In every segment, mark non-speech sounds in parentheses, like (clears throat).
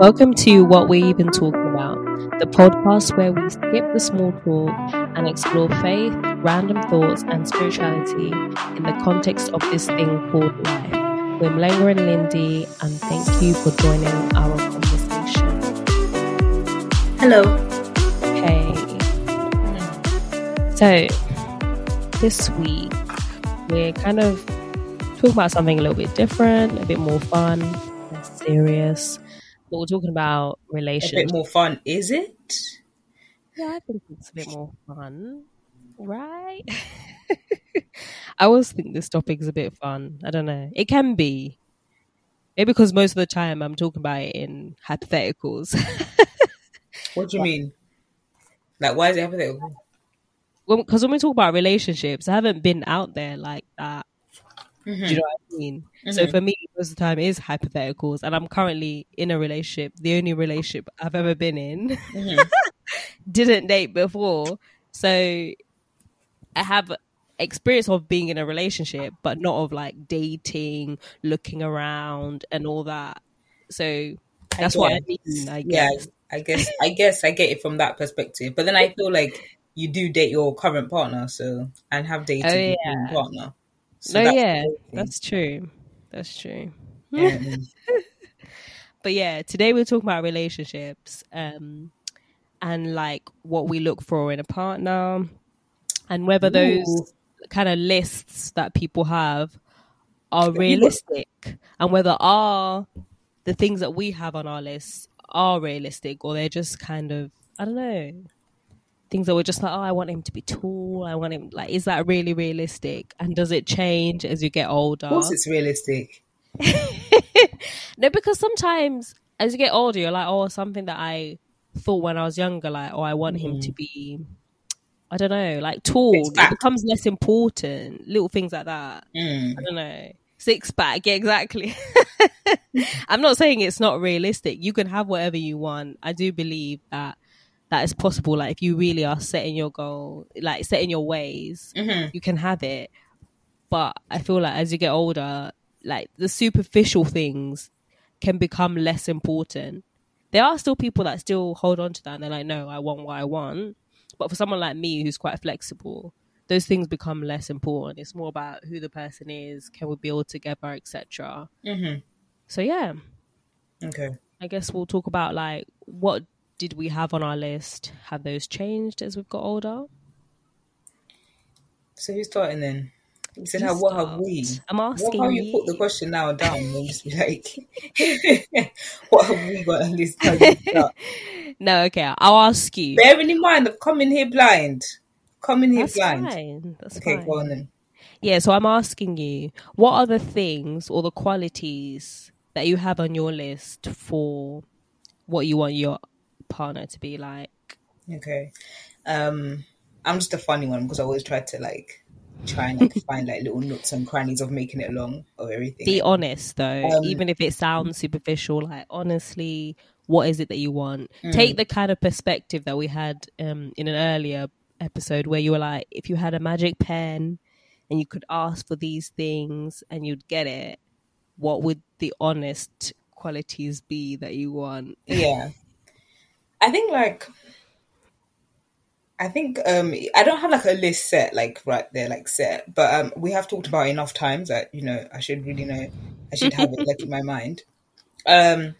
Welcome to What We've Been Talking About, the podcast where we skip the small talk and explore faith, random thoughts, and spirituality in the context of this thing called life. We're Mlenga and Lindy, and thank you for joining our conversation. Hello. Hey. So, this week, we're kind of talking about something a little bit different, a bit more fun, less serious. But we're talking about A bit more fun, is it? Yeah, I think it's a bit more fun, right? (laughs) I always think this topic is a bit fun. I don't know. It can be. Maybe because most of the time I'm talking about it in hypotheticals. (laughs) What do you mean? Like, why is it hypothetical? Because when we talk about relationships, I haven't been out there like that. Do you know what I mean? So Mhm. for me, most of the time is hypotheticals, and I'm currently in a relationship. The only relationship I've ever been in. Mhm. (laughs) didn't date before. So I have experience of being in a relationship, but not of like dating, looking around and all that. So that's what I guess. mean, I Yeah. I guess. I guess I get it from that perspective. But then I feel like you do date your current partner, so and have dated Oh, your yeah. current partner. So no, that's yeah, the whole thing. that's true. That's true. Um, (laughs) But yeah, today we're talking about relationships, um, and like what we look for in a partner, and whether those kind of lists that people have are realistic, and whether are the things that we have on our list are realistic, or they're just kind of I don't know things that we're just like, oh, I want him to be tall. I want him like, is that really realistic? And does it change as you get older? of course, it's realistic. (laughs) no, because sometimes as you get older, you're like, oh, something that I thought when I was younger, like, oh, I want him to be, I don't know, like tall. It becomes less important. Little things like that. Mm. I don't know. Six pack, yeah, exactly. (laughs) I'm not saying it's not realistic. You can have whatever you want. I do believe that that is possible. Like if you really are setting your goal, like setting your ways, Mhm. you can have it. But I feel like as you get older, like the superficial things can become less important. There are still people that still hold on to that and they're like, no, I want what I want. But for someone like me who's quite flexible, those things become less important. It's more about who the person is, can we build together, etc. Mhm. So yeah, Okay. I guess we'll talk about like what did we have on our list? Have those changed as we've got older? So who's starting then? You said, how, what have we? I'm What, asking how you put the question now down and just be like, (laughs) what have we got on this list? (laughs) No, okay, I'll ask you. Bearing in mind, I've come in here blind. Come in here That's blind. fine. That's Okay, fine. go on then. Yeah, so I'm asking you, what are the things or the qualities that you have on your list for what you want your partner to be like? Okay. Um, I'm just a funny one because I always try to like try and like (laughs) find like little nooks and crannies of making it long or everything. Be honest though, Um, even if it sounds superficial, like honestly, what is it that you want? Mm. Take the kind of perspective that we had um, in an earlier episode where you were like, if you had a magic pen and you could ask for these things and you'd get it, what would the honest qualities be that you want? yeah. (laughs) I think like I think um I don't have like a list set like right there like set, but um we have talked about enough times that you know I should really know I should have it like in my mind. Um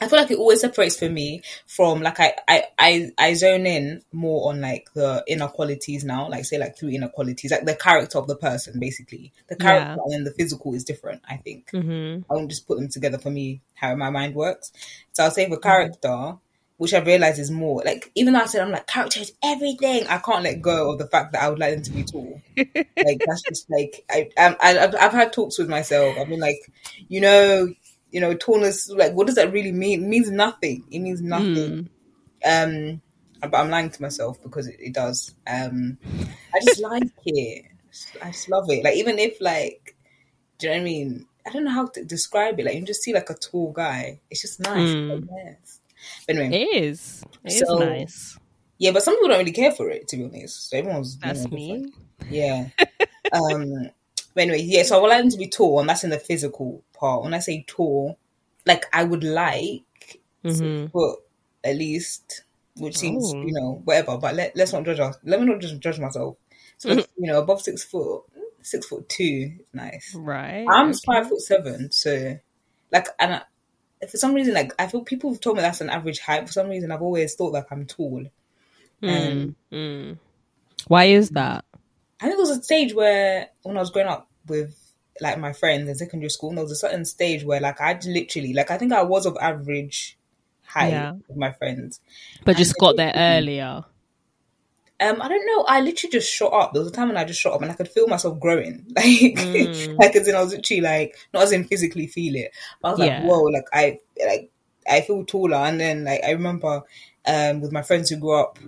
I feel like it always separates for me from like I, I I I zone in more on like the inner qualities now, like say like through inner qualities, like the character of the person basically. The character and the physical is different, I think. hmm I won't just put them together for me how my mind works. So I'll say for character, which I realize is more like even though I said I'm like character is everything, I can't let go of the fact that I would like them to be tall. (laughs) like that's just like I, I I've, I've had talks with myself. I've been like, you know, you know, tallness. Like, what does that really mean? It means nothing. It means nothing. Um, but I'm lying to myself because it, it does. Um, I just (laughs) like it. I just love it. Like even if like, do you know what I mean? I don't know how to describe it. Like you just see like a tall guy. It's just nice. Mm. Like, yes. But anyway, It is. It is So- nice. yeah. But some people don't really care for it. To be honest, so everyone's That's me. Yeah. um, But anyway, yeah. So I would like them to be tall, and that's in the physical part. When I say tall, like I would like Mhm. foot at least, which seems Oh. you know whatever. But let let's not judge us. Let me not just judge myself. So Mm-hmm. you know, above six foot, six foot two, is nice. Right. I'm okay. five foot seven, so like, and I, for some reason, like I feel people have told me that's an average height. For some reason, I've always thought like I'm tall. Mm, mm. Why is that? I think it was a stage where when I was growing up with like my friends in secondary school, there was a certain stage where like I literally like I think I was of average height Yeah. with my friends. But just got there earlier. Um, I don't know. I literally just shot up. There was a time when I just shot up, and I could feel myself growing. (laughs) Like, Mm. like as in I was literally like not as in physically feel it. But I was like, whoa, like I like I feel taller. And then like I remember um with my friends who grew up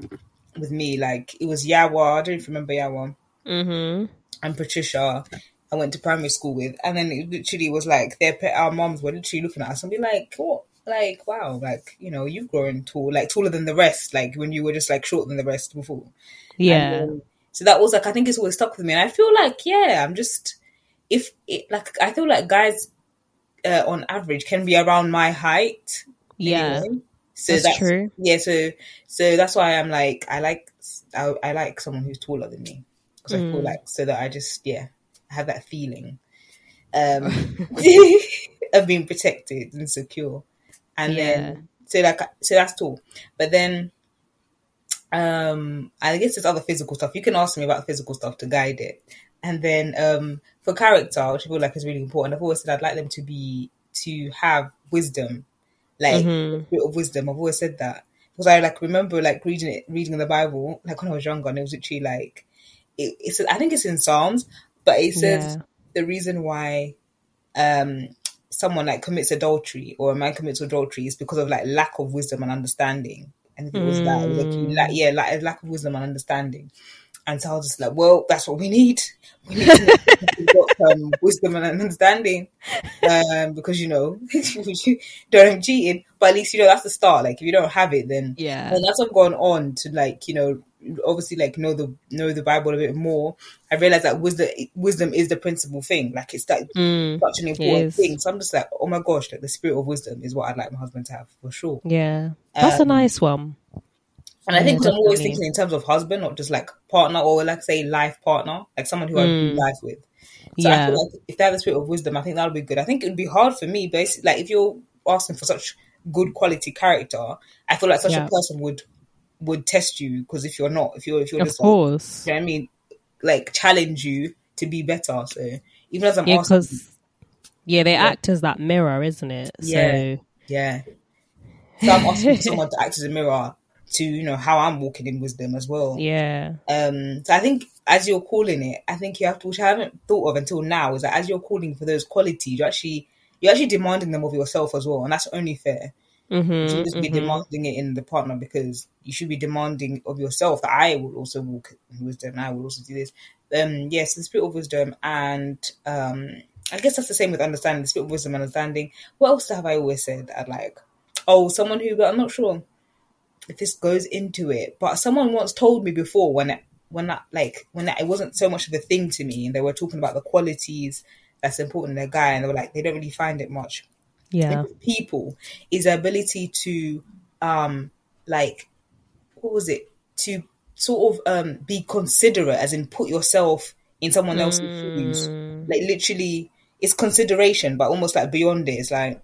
with me, like it was Yawa. I don't even remember Yawa. Mm-hmm. and Patricia I went to primary school with, and then it literally was like their our moms were literally looking at us and be like, "What? Like, wow! Like, you know, you've grown tall, like taller than the rest. Like when you were just like shorter than the rest before." Yeah. And then- so that was like I think it's always stuck with me, and I feel like yeah, I'm just if it like I feel like guys uh, on average can be around my height. yeah. anyway. So That's that's, true. Yeah, so so that's why I'm like I like I, I like someone who's taller than me because I feel Mm. like so that I just yeah I have that feeling um (laughs) (laughs) of being protected and secure, and Yeah. then so like so that's tall, but then um I guess there's other physical stuff. You can ask me about physical stuff to guide it, and then um for character, which I feel like is really important. I've always said I'd like them to be to have wisdom, like Mhm. a bit of wisdom. I've always said that because I like remember like reading it, reading the Bible, like when I was younger, and it was literally like it, it's. I think it's in Psalms, but it says Yeah. the reason why um someone like commits adultery or a man commits adultery is because of like lack of wisdom and understanding. And it was that, like, like yeah, like a lack of wisdom and understanding. And so I was just like, well, that's what we need. We need to got, um, wisdom and understanding, um, because you know, (laughs) don't have cheating. But at least you know that's the start. Like if you don't have it, then Yeah. and as I've gone on to like you know obviously like know the know the Bible a bit more, I realized that wisdom wisdom is the principal thing. Like it's that Mm. such an important thing. So I'm just like, oh my gosh, like the spirit of wisdom is what I'd like my husband to have for sure. Yeah. That's a Um, nice one. And I think Yeah, I'm always thinking in terms of husband, not just like partner or like say life partner, like someone who I do Mm. life with. So I Yeah. feel like if they have the spirit of wisdom, I think that would be good. I think it would be hard for me, basically, like if you're asking for such good quality character, I feel like such Yeah. a person would would test you because if you're not, if you're if you're Of just like, course. you know I mean, like challenge you to be better. So even as I'm Yeah, asking, because yeah, they Yeah. act as that mirror, isn't it? Yeah. So yeah, so I'm asking someone to act as a mirror to you know how I'm walking in wisdom as well. (laughs) yeah. Um, so I think as you're calling it, I think you have to, which I haven't thought of until now, is that as you're calling for those qualities, you're actually you're actually demanding them of yourself as well, and that's only fair. You Mm-hmm, should just be demanding it in the partner because you should be demanding of yourself that I will also walk in wisdom, and I will also do this. Um, yes, the spirit of wisdom, and um, I guess that's the same with understanding the spirit of wisdom and understanding. What else have I always said? I'd like, oh, someone who, I'm not sure if this goes into it, but someone once told me before when it, when that like when that, it wasn't so much of a thing to me, and they were talking about the qualities that's important in a guy, and they were like they don't really find it much Yeah. people is the ability to um like what was it to sort of um be considerate as in put yourself in someone else's shoes Mm, like literally it's consideration but almost like beyond it it's like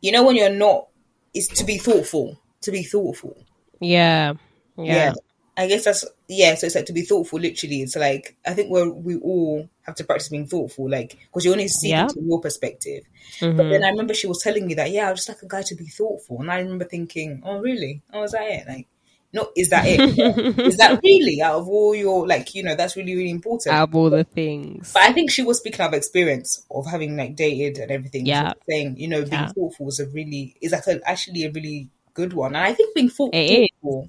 you know when you're not it's to be thoughtful to be thoughtful yeah. yeah. Yeah. I guess that's yeah. So it's like to be thoughtful. Literally, it's like I think we we all have to practice being thoughtful, like because you only see Yeah. it from your perspective. Mhm. But then I remember she was telling me that yeah, I was just like a guy to be thoughtful, and I remember thinking, oh really? Oh, is that it? Like, no, is that it? is that (laughs) really out of all your like you know that's really really important. Out of all the things. But I think she was speaking of experience of having like dated and everything. Yeah. saying you know being Yeah. thoughtful was a really is like a, actually a really good one, and I think being is. thoughtful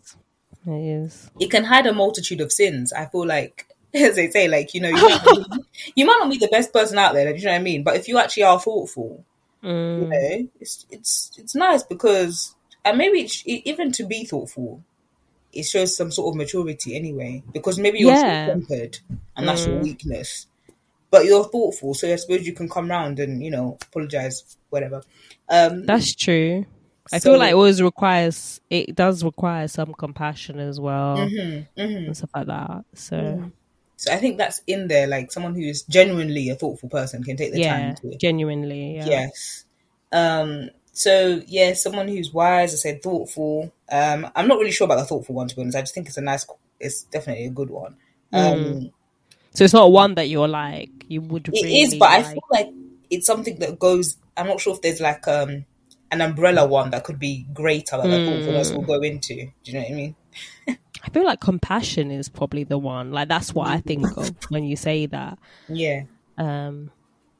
It is. it can hide a multitude of sins. I feel like, (laughs) as they say, like you know, you might, not be, (laughs) you might not be the best person out there. Do you know what I mean? But if you actually are thoughtful, you Mm, know, it's it's it's nice because and maybe it's, even to be thoughtful, it shows some sort of maturity anyway. Because maybe you're Yeah. tempered and that's your Mm. weakness. but you're thoughtful, so I suppose you can come round and you know apologize, whatever. Um, That's true. I So- feel like it always requires it does require some compassion as well mhm, mhm. and stuff like that. So So I think that's in there. Like someone who is genuinely a thoughtful person can take the yeah, time to genuinely, yeah. Yes. Um, so yeah, someone who's wise, I said thoughtful. Um, I'm not really sure about the thoughtful one to be honest. I just think it's a nice, it's definitely a good one. Um, So it's not one that you're like you would. It really is, but I feel like it's something that goes. I'm not sure if there's like um an umbrella one that could be greater that the thoughtfulness will go into. Do you know what I mean? I feel like compassion is probably the one. Like that's what I think of when you say that. Yeah. Um,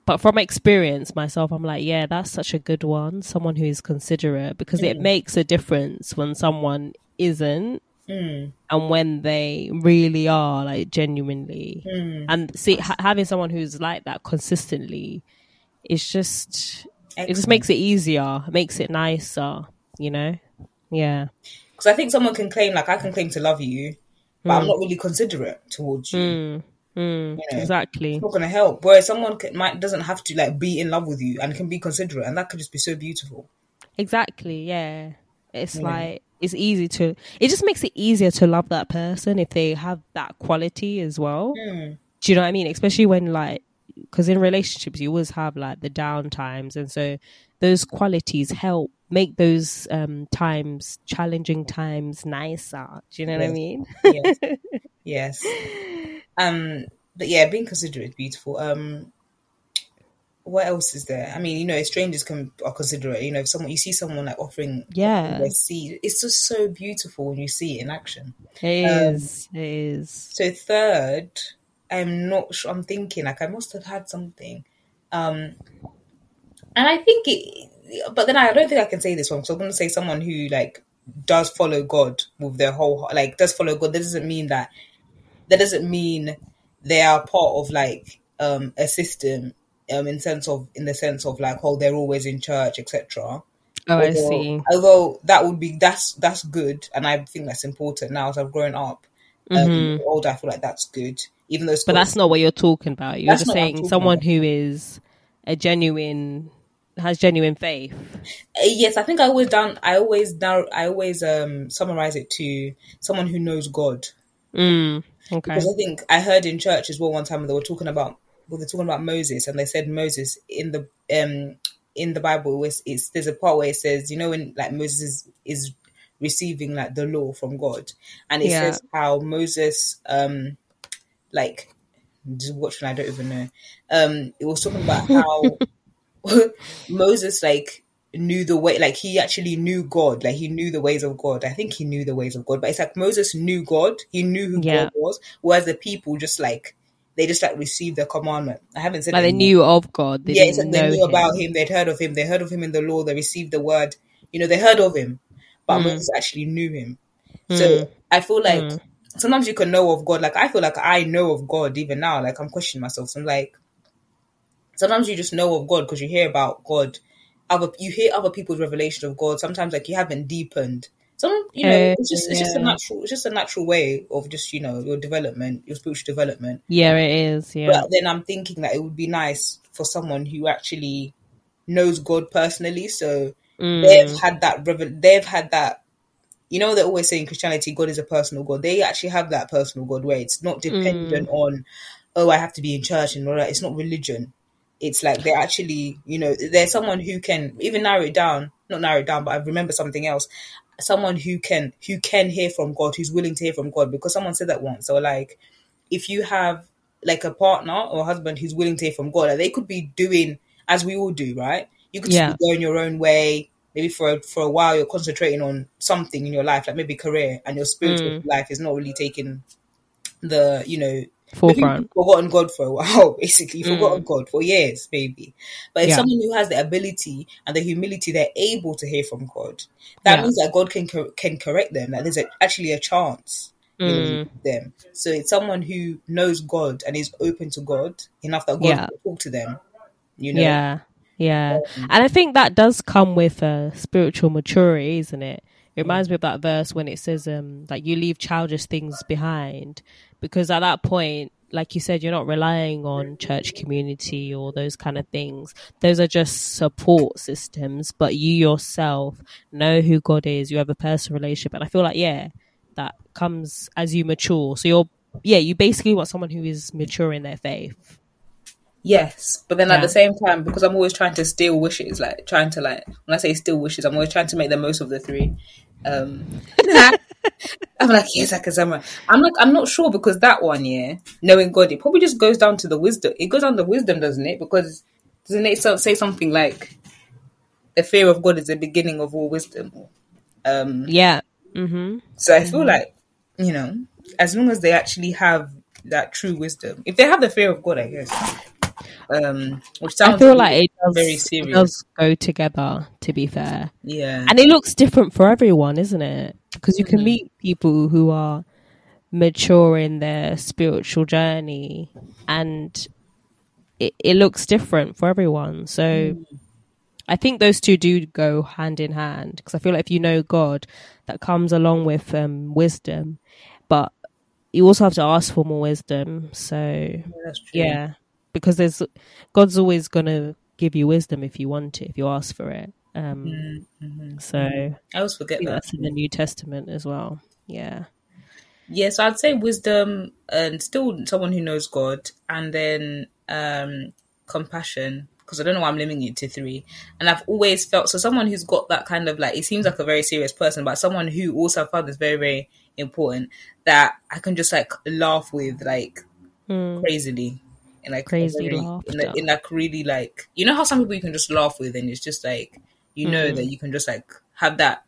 but from experience myself, I'm like, yeah, that's such a good one. Someone who is considerate because it makes a difference when someone isn't Mm. and when they really are like genuinely. And see, ha- having someone who's like that consistently, it's just it just makes it easier, makes it nicer. You know? Yeah. Because I think someone can claim, like, I can claim to love you, but I'm not really considerate towards you. Mm, mm, You know? Exactly. It's not going to help. Whereas someone can, might doesn't have to like be in love with you and can be considerate, and that could just be so beautiful. Exactly, yeah. It's like it's easy to it just makes it easier to love that person if they have that quality as well. Mm. Do you know what I mean? Especially when like because in relationships you always have like the down times and so those qualities help make those um times challenging times nicer. Do you know what I mean? Yes. (laughs) yes. Um. But yeah, being considerate is beautiful. Um. What else is there? I mean, you know, strangers can are considerate. You know, if someone you see someone like offering Yeah. their seed, it's just so beautiful when you see it in action. It is. It is. So third, I'm not sure. I'm thinking like I must have had something, um, and I think it. But then I don't think I can say this one because I'm going to say someone who like does follow God with their whole heart, like does follow God. That doesn't mean that. That doesn't mean they are part of like um a system. Um, in sense of in the sense of like, oh, they're always in church, etc. Oh, I see. Although that would be that's that's good, and I think that's important now as I've grown up. Um, older, I feel like that's good, even though. But that's not what you're talking about. You're just not what I'm saying someone about. who is a genuine has genuine faith. Uh, yes. I think I always down. I always down. I always um summarize it to someone who knows God Mm, okay. because I think I heard in church as well one time they were talking about well they're talking about Moses and they said Moses in the um in the Bible it's, it's there's a part where it says you know when like Moses is, is receiving like the law from God and it Yeah. says how Moses um like just watching I don't even know um it was talking about (laughs) how (laughs) Moses like knew the way like he actually knew God like he knew the ways of God I think he knew the ways of God but it's like Moses knew God he knew who Yeah. God was whereas the people just like they just like received the commandment I haven't said Like they knew of God. They yeah it's like they knew him. about him they'd heard of him they heard of him in the law they received the word you know they heard of him but Mm. Moses actually knew him so I feel like Mm. Sometimes you can know of God. Like I feel like I know of God even now. Like I'm questioning myself. So I'm like, sometimes you just know of God because you hear about God. Other you hear other people's revelation of God. Sometimes like you haven't deepened. Some you know Eh, it's just it's just a natural it's just a natural way of just you know your development, your spiritual development. Yeah, it is. Yeah. But then I'm thinking that it would be nice for someone who actually knows God personally. So Mm. they've had that revel- they've had that you know they're always saying christianity god is a personal god. They actually have that personal god where it's not dependent mm. on oh i have to be in church and all that. It's not religion. It's like they're actually you know there's someone who can even narrow it down not narrow it down but i remember something else. Someone who can who can hear from god who's willing to hear from god. Because someone said that once so like if you have like a partner or husband who's willing to hear from god like, they could be doing as we all do right? You could Yeah. going your own way maybe for a, for a while you're concentrating on something in your life like maybe career and your spiritual life is not really taking the you know Forefront. (laughs) forgotten God for a while, (laughs) basically. You've forgotten God for years, maybe. But if Yeah. someone who has the ability and the humility, they're able to hear from God. That Yeah. means that God can cor- can correct them. That there's a, actually a chance Mm. them. So it's someone who knows God and is open to God enough that God Yeah. will talk to them. You know, Yeah. Yeah. And I think that does come with uh, spiritual maturity, isn't it? It reminds me of that verse when it says, um, like, you leave childish things behind. Because at that point, like you said, you're not relying on church community or those kind of things. Those are just support systems, but you yourself know who God is. You have a personal relationship. And I feel like, yeah, that comes as you mature. So you're, yeah, you basically want someone who is mature in their faith. Yes, but then at the same time, because I'm always trying to steal wishes, like trying to like when I say steal wishes, I'm always trying to make the most of the three. Um, (laughs) I'm like, yes, I can summarize. I'm like, I'm not sure because that one, yeah, knowing God, it probably just goes down to the wisdom. It goes down to wisdom, doesn't it? Because doesn't it say something like the fear of God is the beginning of all wisdom? Um, Yeah. Mm-hmm. so I feel like, you know, as long as they actually have that true wisdom, if they have the fear of God, I guess. Um, I feel like it does, very serious. does go together, to be fair. yeah, And it looks different for everyone, isn't it? Because you Mm-hmm. can meet people who are mature in their spiritual journey and it, it looks different for everyone. So Mm. I think those two do go hand in hand because I feel like if you know God, that comes along with um, wisdom, but you also have to ask for more wisdom. So Yeah, yeah, because there's God's always gonna give you wisdom if you want it, if you ask for it. Um, Mm-hmm. so I always forget I that. that's in the New Testament as well. Yeah, Yes, I'd say wisdom and still someone who knows God, and then um, compassion. Because I don't know why I'm limiting it to three. And I've always felt so someone who's got that kind of like it seems like a very serious person, but someone who also found this very very important that I can just like laugh with like Mm. crazily. And like Crazy very- in, laughter. like, in like really like you know how some people you can just laugh with and it's just like you know Mm. that you can just like have that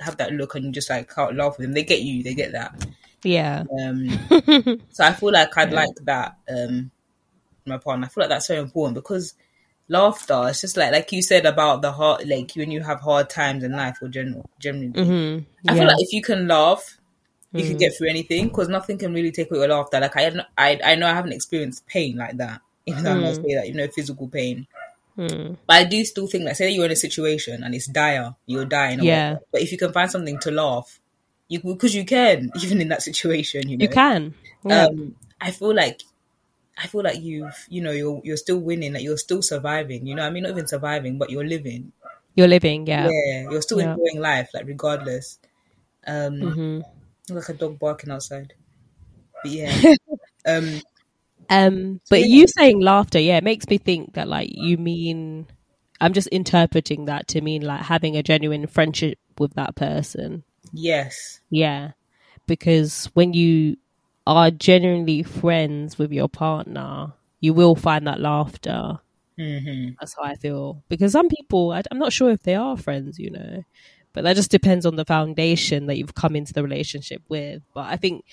have that look and you just like can't laugh with them. They get you, they get that. yeah, Um, (laughs) so I feel like I'd like that. Um, my partner. I feel like that's so important because laughter. It's just like like you said about the hard, like when you have hard times in life or general, generally. hmm I feel like if you can laugh, you can Mm. get through anything because nothing can really take away your laughter. Like I, I, I know I haven't experienced pain like that. Even though I must say that, you know, physical pain. Mm. But I do still think that, say that you're in a situation and it's dire, you're dying. or Yeah. whatever, But if you can find something to laugh, you because you can, (laughs) even in that situation, you know. you can. Yeah. Um, I feel like, I feel like you've, you know, you're you're still winning, like you're still surviving. You know, I mean, not even surviving, but you're living. You're living. Yeah. Yeah, you're still Yeah. enjoying life, like regardless. Um, hmm like a dog barking outside. But yeah, (laughs) um, Um, but you saying laughter, yeah, it makes me think that like you mean. I'm just interpreting that to mean like having a genuine friendship with that person. yes, Yeah. Because when you are genuinely friends with your partner, you will find that laughter. hmm That's how I feel. Because some people, I, I'm not sure if they are friends, you know, but that just depends on the foundation that you've come into the relationship with. But I think,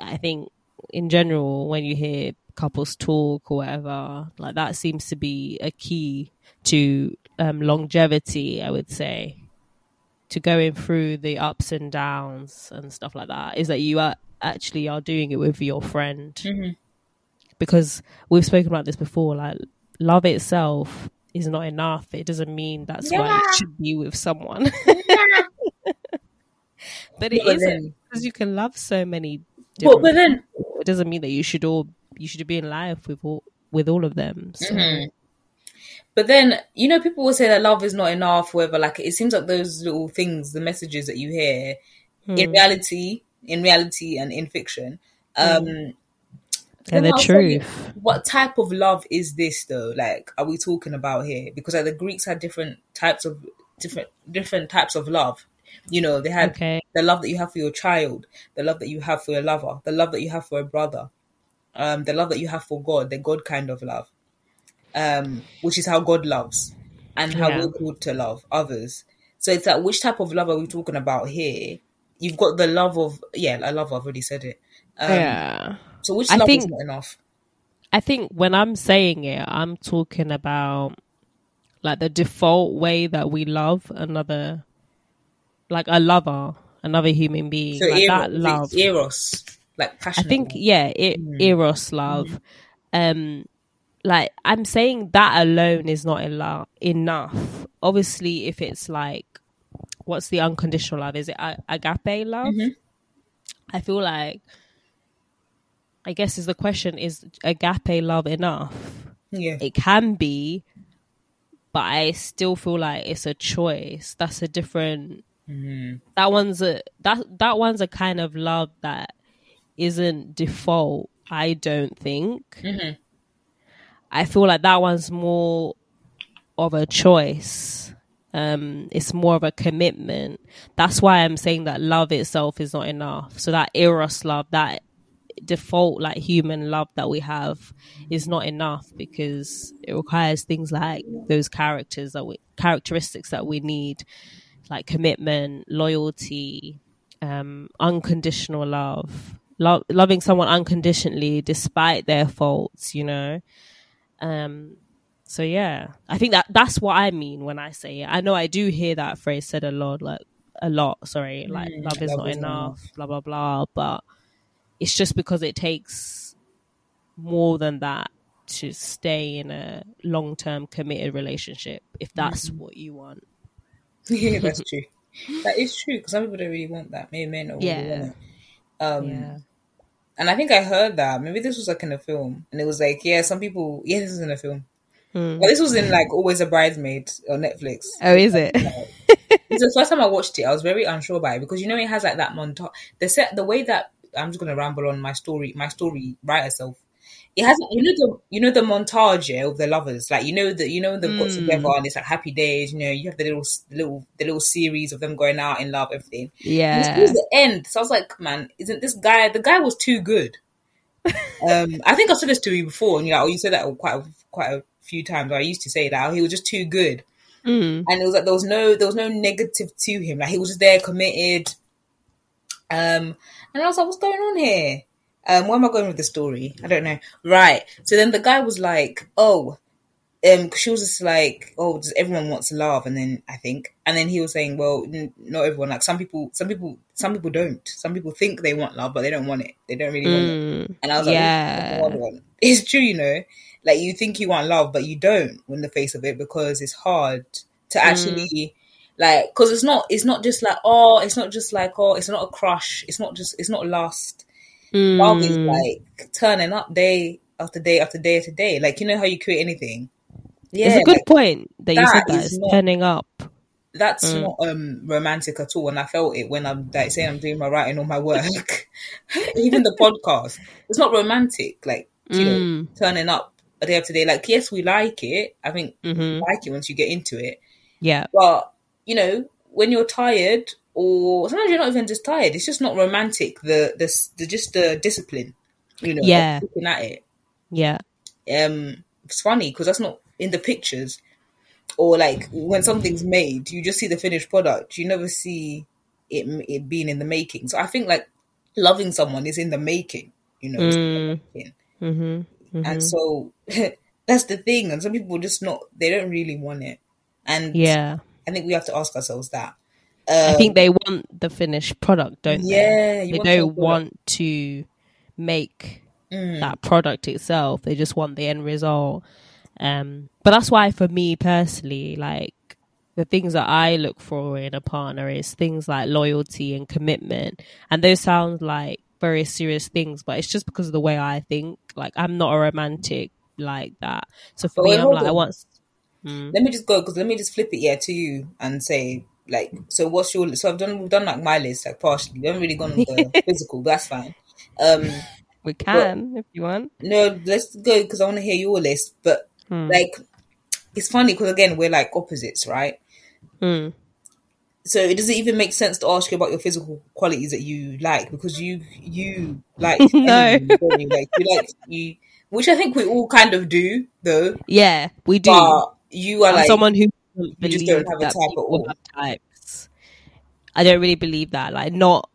I think in general, when you hear couples talk or whatever, like that seems to be a key to um, longevity, I would say, to going through the ups and downs and stuff like that, is that you are actually are doing it with your friend Mhm. because we've spoken about this before like love itself is not enough it doesn't mean that's why Yeah. you should be with someone (laughs) but it But isn't because you can love so many but different but then people. it doesn't mean that you should all you should be in life with all with all of them so Mhm. But then, you know, people will say that love is not enough, whatever. Like, it seems like those little things, the messages that you hear, Hmm. in reality, in reality and in fiction, um, and the truth what type of love is this, though? Like, are we talking about here? Because like, the Greeks had different types of different different types of love. You know, they had okay the love that you have for your child, the love that you have for your lover, the love that you have for a brother, um, the love that you have for God, the God kind of love, um, which is how God loves and how Yeah. we're called to love others. So it's like, which type of love are we talking about here? You've got the love of, yeah, I love, I've already said it. Um, yeah So which I think- not enough? I think when I'm saying it, I'm talking about like the default way that we love another, like a lover, another human being. So like eros, that love. eros, like passion. I think, yeah, it, eros love. Um, like I'm saying that alone is not enough. Obviously, if it's like, what's the unconditional love? Is it agape love? I feel like I guess is the question: Is agape love enough? Yeah. It can be, but I still feel like it's a choice. That's a different. That one's a that that one's a kind of love that isn't default. I don't think. I feel like that one's more of a choice. Um, it's more of a commitment. That's why I'm saying that love itself is not enough. So that eros love, that default like human love that we have is not enough because it requires things like those characters that we characteristics that we need like commitment loyalty um unconditional love Lo- loving someone unconditionally despite their faults you know? Um so yeah i think that that's what i mean when i say it. I know i do hear that phrase said a lot like a lot sorry like Mm, love is love not is not enough blah blah blah but it's just because it takes more than that to stay in a long-term committed relationship if that's Mm-hmm. what you want (laughs) yeah, that's (laughs) true. That is true because some people don't really want that. Maybe men don't really Yeah. want it. Um, yeah and I think I heard that. Maybe this was like in a film, and it was like, yeah, some people. Yeah, this is in a film. Hmm. But this was in like Always a Bridesmaid on Netflix. oh is it (laughs) It's the first time I watched it. I was very unsure about it because you know it has like that montage. The set, the way that I'm just gonna ramble on my story, my story writer self. It hasn't. you know the you know the montage yeah, of the lovers, like you know that you know they've got Mm. together and it's like happy days. You know you have the little little the little series of them going out in love, everything. And yeah It was the end, so I was like, man, isn't this guy? The guy was too good. um, I think I said this to you before, and you know, like, oh, you said that quite a, quite a few times. I used to say that he was just too good Mm. and it was like there was no there was no negative to him. Like he was just there, committed. Um, and I was like, "What's going on here? Um, where am I going with the story? I don't know." Right. So then the guy was like, "Oh." Um, she was just like, "Oh, does everyone wants love?" And then I think, and then he was saying, "Well, n- not everyone. Like some people, some people, some people don't. Some people think they want love, but they don't want it. They don't really want it." Mm. And I was like, Yeah. yeah. one. It's true, you know. Like you think you want love, but you don't in the face of it because it's hard to actually like because it's not it's not just like oh it's not just like oh it's not a crush. It's not just it's not lust. Love is Mm. like turning up day after day after day after day. Like you know how you create anything? Yeah it's a good like, point that you said that that is it's not- turning up. That's Mm. not um romantic at all and i felt it when i'm like saying i'm doing my writing or my work. (laughs) Even the podcast. It's not romantic like you know Mm. turning up a day after day. Like yes we like it. I think Mhm. we like it once you get into it. Yeah. But you know when you're tired or sometimes you're not even just tired it's just not romantic the the, the just the discipline you know Yeah. looking at it yeah um it's funny because that's not in the pictures or like when something's made you just see the finished product you never see it, it being in the making so i think like loving someone is in the making you know it's in the Mm. making. mm-hmm. and so (laughs) that's the thing and some people just not they don't really want it and yeah i think we have to ask ourselves that. I Um, think they want the finished product don't they? Yeah they want don't something want to make Mm. that product itself. They just want the end result. Um but that's why for me personally like the things that i look for in a partner is things like loyalty and commitment. And those sound like very serious things but it's just because of the way i think. Like i'm not a romantic like that. So for me i'm like i want Mm. let me just go because let me just flip it yeah to you and say like so what's your so i've done we've done like my list like partially we haven't really gone on the (laughs) physical but that's fine um we can if you want no let's go because i want to hear your list but Hmm. like it's funny because again we're like opposites right Mm. so it doesn't even make sense to ask you about your physical qualities that you like because you you like (laughs) No. you? like you like you which i think we all kind of do though yeah we do but you are I'm like someone who just don't have a that type at people all. have types. I don't really believe that. Like not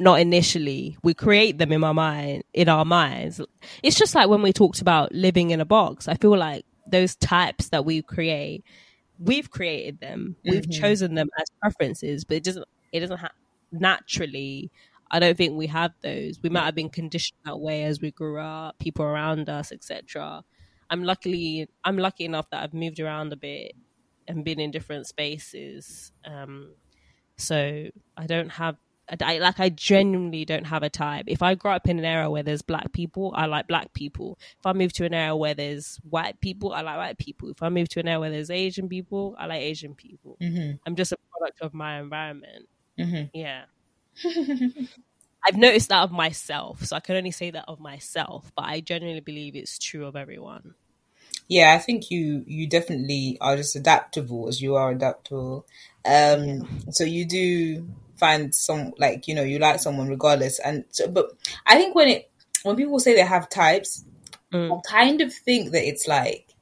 not initially. We create them in my mind in our minds. It's just like when we talked about living in a box. I feel like those types that we create, we've created them. We've Mhm. chosen them as preferences, but it doesn't it doesn't ha- naturally I don't think we have those. We might have been conditioned that way as we grew up, people around us, etc. I'm luckily I'm lucky enough that I've moved around a bit and been in different spaces. Um, so I don't have I, like I genuinely don't have a type. If I grow up in an era where there's black people, I like black people. If I move to an era where there's white people, I like white people. If I move to an era where there's Asian people, I like Asian people. Mm-hmm. I'm just a product of my environment. Mm-hmm. Yeah. (laughs) I've noticed that of myself, so I can only say that of myself, but I genuinely believe it's true of everyone. Yeah, I think you you definitely are just adaptable as you are adaptable. Um, so you do find some like you know you like someone regardless, and so, but I think when it when people say they have types, Mm. I kind of think that it's like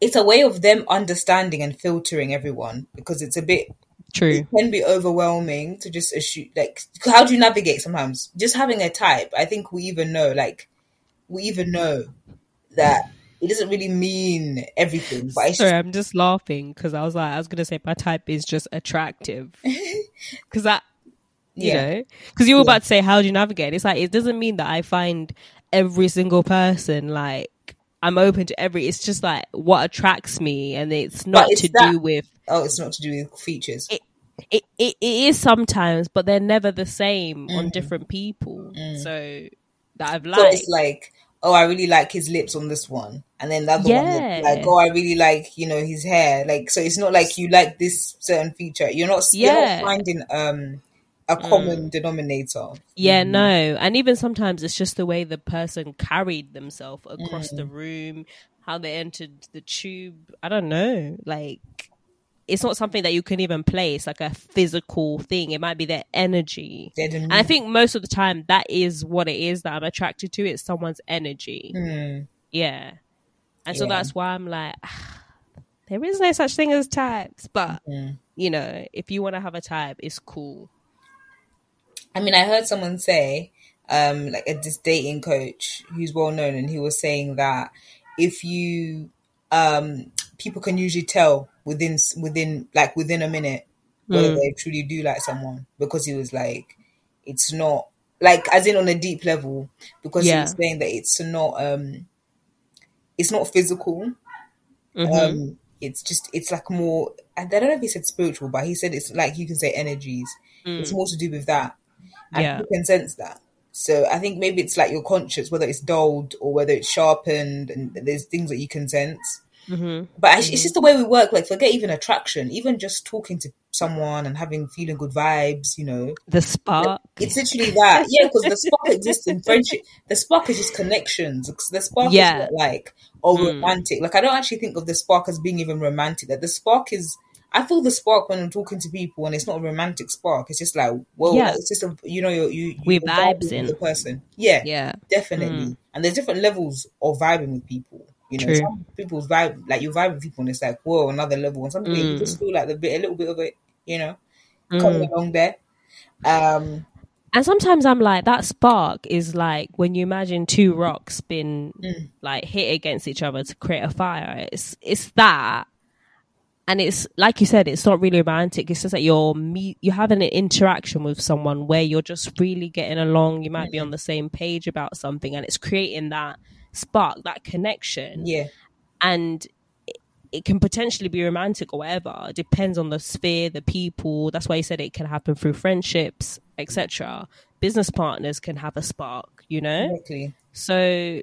it's a way of them understanding and filtering everyone because it's a bit True. it can be overwhelming to just assume like how do you navigate sometimes just having a type i think we even know like we even know that it doesn't really mean everything but Sorry, just I'm just laughing because I was like, I was gonna say my type is just attractive (laughs) because that, you Yeah. know, because you were Yeah. about to say how do you navigate? It's like it doesn't mean that I find every single person like I'm open to every. It's just like what attracts me, and it's not to that- do with oh it's not to do with features it, it, it is sometimes, but they're never the same on Mm. different people. Mm. So that I've so liked. it's like oh i really like his lips on this one and then the other one like oh i really like you know his hair like so it's not like you like this certain feature you're not, you're Yeah. not finding um a common denominator Yeah, Mhm. no. And even sometimes it's just the way the person carried themselves across the room, how they entered the tube. I don't know. Like, it's not something that you can even place, like a physical thing. It might be their energy. And I think most of the time that is what it is that I'm attracted to. It's someone's energy. Hmm. Yeah. And so Yeah. that's why I'm like, (sighs) there is no such thing as types. But, Mm. you know, if you want to have a type, it's cool. I mean, I heard someone say, um, like a this dating coach who's well known, and he was saying that if you, um, people can usually tell within within like within a minute whether Mm. they truly do like someone because he was like, it's not like as in on a deep level because he was saying that it's not um, it's not physical. Mhm. Um, it's just it's like more. I don't know if he said spiritual, but he said it's like you can say energies. It's more to do with that, and. Yeah. people can sense that. So I think maybe it's like your conscious, whether it's dulled or whether it's sharpened, and there's things that you can sense. Mhm. But actually, it's just the way we work. Like, forget even attraction, even just talking to someone and having feeling good vibes. You know, The spark. it's literally that. Yeah, because the spark (laughs) exists in friendship. The spark is just connections. The spark Yeah. is not like oh Mm. romantic. Like I don't actually think of the spark as being even romantic. That the spark is. I feel the spark when I'm talking to people, and it's not a romantic spark. It's just like, well, Yeah. it's just a you know you you We you're vibing vibes with in. the person. Yeah, Yeah. definitely. And there's different levels of vibing with people. You know, True. some people's vibe, like you vibe with people, and it's like whoa, another level. And some people Mm. just feel like a bit, a little bit of it, you know, coming along there. Um, And sometimes I'm like, that spark is like when you imagine two rocks being Mm. like hit against each other to create a fire. It's it's that, and it's like you said, it's not really romantic. It's just that you're meet, you're having an interaction with someone where you're just really getting along. You might be on the same page about something, and it's creating that spark, that connection. yeah, and it, it can potentially be romantic or whatever. It depends on the sphere, the people. That's why you said it can happen through friendships, etc. Business partners can have a spark, you know. exactly. So,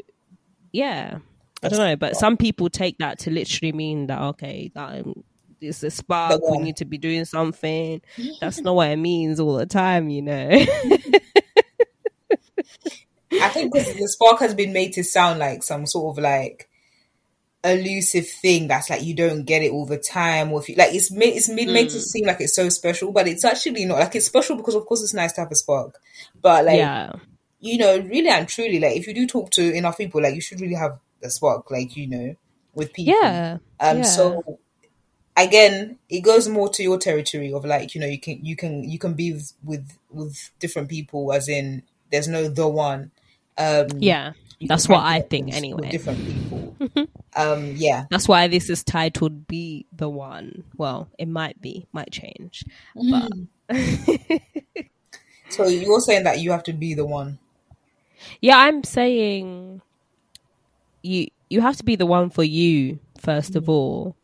yeah, I don't know, but some people take that to literally mean that okay, um, it's a spark. The We need to be doing something. That's not what it means all the time, you know. I think because the spark has been made to sound like some sort of like elusive thing that's like you don't get it all the time, or if you like it's made it's made, made to seem like it's so special, but it's actually not. Like it's special because of course it's nice to have a spark, but like yeah, you know, really and truly, like if you do talk to enough people, like you should really have a spark, like you know, with people. yeah, Um. yeah. So again, it goes more to your territory of like you know you can you can you can be with with, with different people, as in there's no the one. Um. yeah. That's what I think anyway. Different people. (laughs) um. Yeah. That's why this is titled "Be the One." Well, it might be, might change, but (laughs) (laughs) So you're saying that you have to be the one. yeah, I'm saying you you have to be the one for you first of all,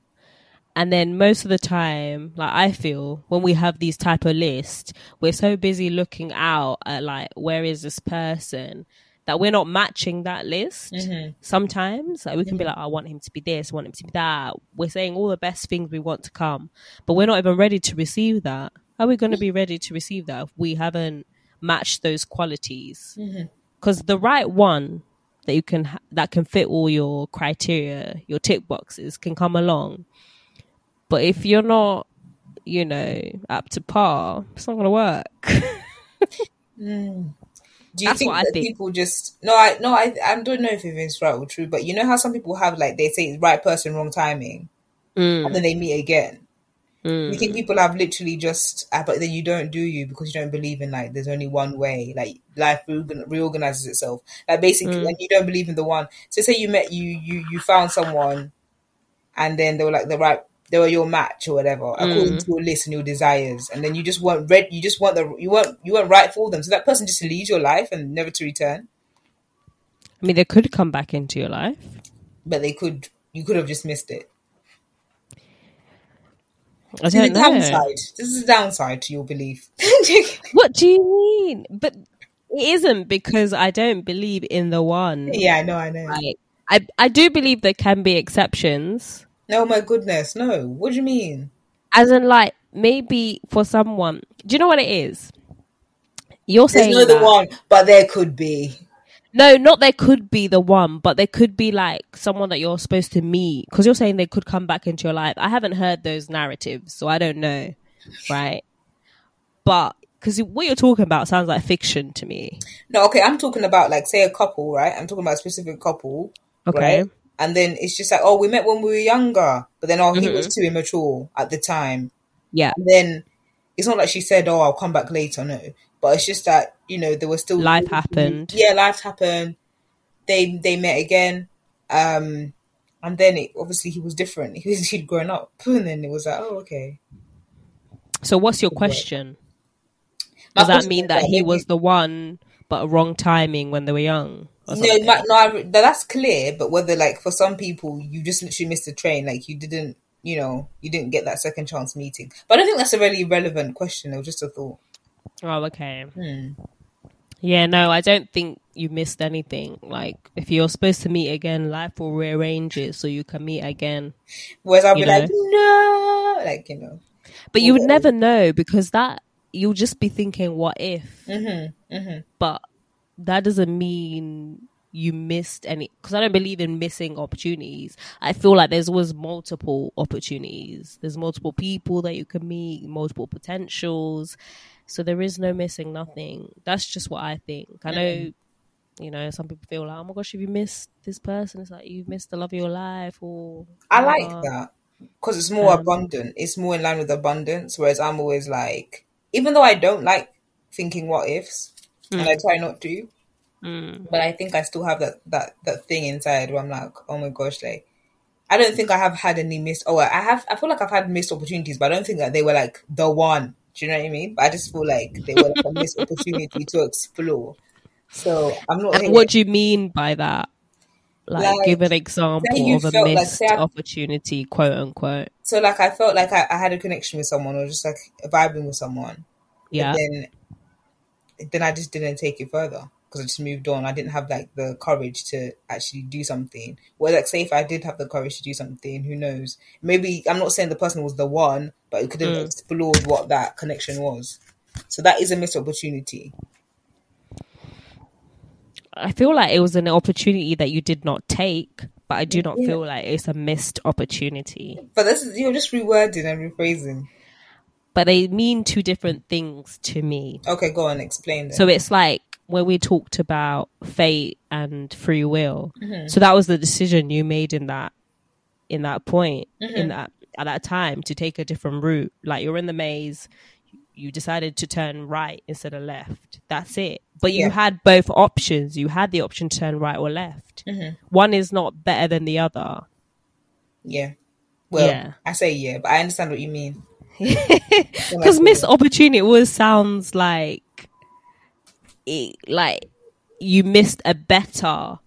And then most of the time, like I feel when we have these type of lists, we're so busy looking out at like where is this person that we're not matching that list. Mhm. Sometimes like we can be like, I want him to be this, I want him to be that. We're saying all the best things we want to come, but we're not even ready to receive that. How are we going to be ready to receive that if we haven't matched those qualities? Because the right one that you can ha- that can fit all your criteria, your tick boxes, can come along. But if you're not, you know, up to par, it's not going to work. Mm. Do you That's think that think. people just no? I no, I I don't know if it's right or true, but you know how some people have like they say right person, wrong timing, Mm, and then they meet again. mm. You think people have literally just, uh, but then you don't do you because you don't believe in like there's only one way. Like life reorgan- reorganizes itself. Like basically, Mm. like you don't believe in the one. So say you met you you you found someone, and then they were like the right. They were your match or whatever, according Mm. to your list and your desires, and then you just weren't ready. You just weren't the you weren't you weren't right for them. So that person just leaves your life and never to return. I mean, they could come back into your life. But they could you could have just missed it. I don't know. downside. This is a downside to your belief. (laughs) What do you mean? But it isn't because I don't believe in the one. yeah, I know, I know. Like, I I do believe there can be exceptions. No, my goodness, no. What do you mean? As in, like maybe for someone, do you know what it is? You're There's saying no the one, but there could be. no, not there could be the one, but there could be like someone that you're supposed to meet because you're saying they could come back into your life. I haven't heard those narratives, so I don't know, right? But because what you're talking about sounds like fiction to me. No, okay, I'm talking about like say a couple, right? I'm talking about a specific couple, Okay, right? And then it's just like, oh, we met when we were younger, but then oh, he Mhm. was too immature at the time. yeah, And then it's not like she said, oh, I'll come back later. No, but it's just that you know there was still Life happened. Yeah, life happened. They they met again, um, and then it obviously he was different. He was (laughs) he'd grown up, (laughs) and then it was like, oh, okay. So what's your question? Does that mean that he was the one, but a wrong timing when they were young? No, no, I, that's clear. But whether like for some people, you just literally missed the train, like you didn't, you know, you didn't get that second chance meeting. But I don't think that's a really relevant question. It was just a thought. Oh, okay. Hmm. Yeah, no, I don't think you missed anything. Like, if you're supposed to meet again, life will rearrange it so you can meet again. Whereas I'll be like, no, like you know, But you would never know because that you'll just be thinking, "What if?" mm-hmm, mm-hmm. But that doesn't mean you missed any. Because I don't believe in missing opportunities. I feel like there's always multiple opportunities. There's multiple people that you can meet, multiple potentials. So there is no missing nothing. That's just what I think. I know, you know, some people feel like, oh my gosh, if you missed this person, it's like you've missed the love of your life. Or I like that because it's more Um, abundant. It's more in line with abundance. Whereas I'm always like, even though I don't like thinking what ifs, and I try not to, Mm. but I think I still have that that that thing inside where I'm like, oh my gosh, like I don't think I have had any missed. Oh, I have. I feel like I've had missed opportunities, but I don't think that they were like the one. Do you know what I mean? But I just feel like they were like a missed opportunity to explore. So I'm not. What do you mean by that? Like, Like, give an example of a like, missed I- opportunity, quote unquote. so like I felt like I, I had a connection with someone, or just like vibing with someone. Yeah. Then, then I just didn't take it further because I just moved on. I didn't have like the courage to actually do something. Well, like say if I did have the courage to do something, who knows? Maybe I'm not saying the person was the one, but it could have Mm. explored what that connection was. So that is a missed opportunity. I feel like it was an opportunity that you did not take, but I do not Yeah. feel like it's a missed opportunity. But this is you're just rewording and rephrasing. But they mean two different things to me. Okay, go on, explain that. So it's like when we talked about fate and free will. Mm-hmm. So that was the decision you made in that in that point Mm-hmm. in that at that time to take a different route. Like you're in the maze, you decided to turn right instead of left. That's it. But you Yeah. had both options. You had the option to turn right or left. Mm-hmm. One is not better than the other. yeah. Well, Yeah. I say yeah, but I understand what you mean. (laughs) Because missed opportunity always sounds like it, like you missed a better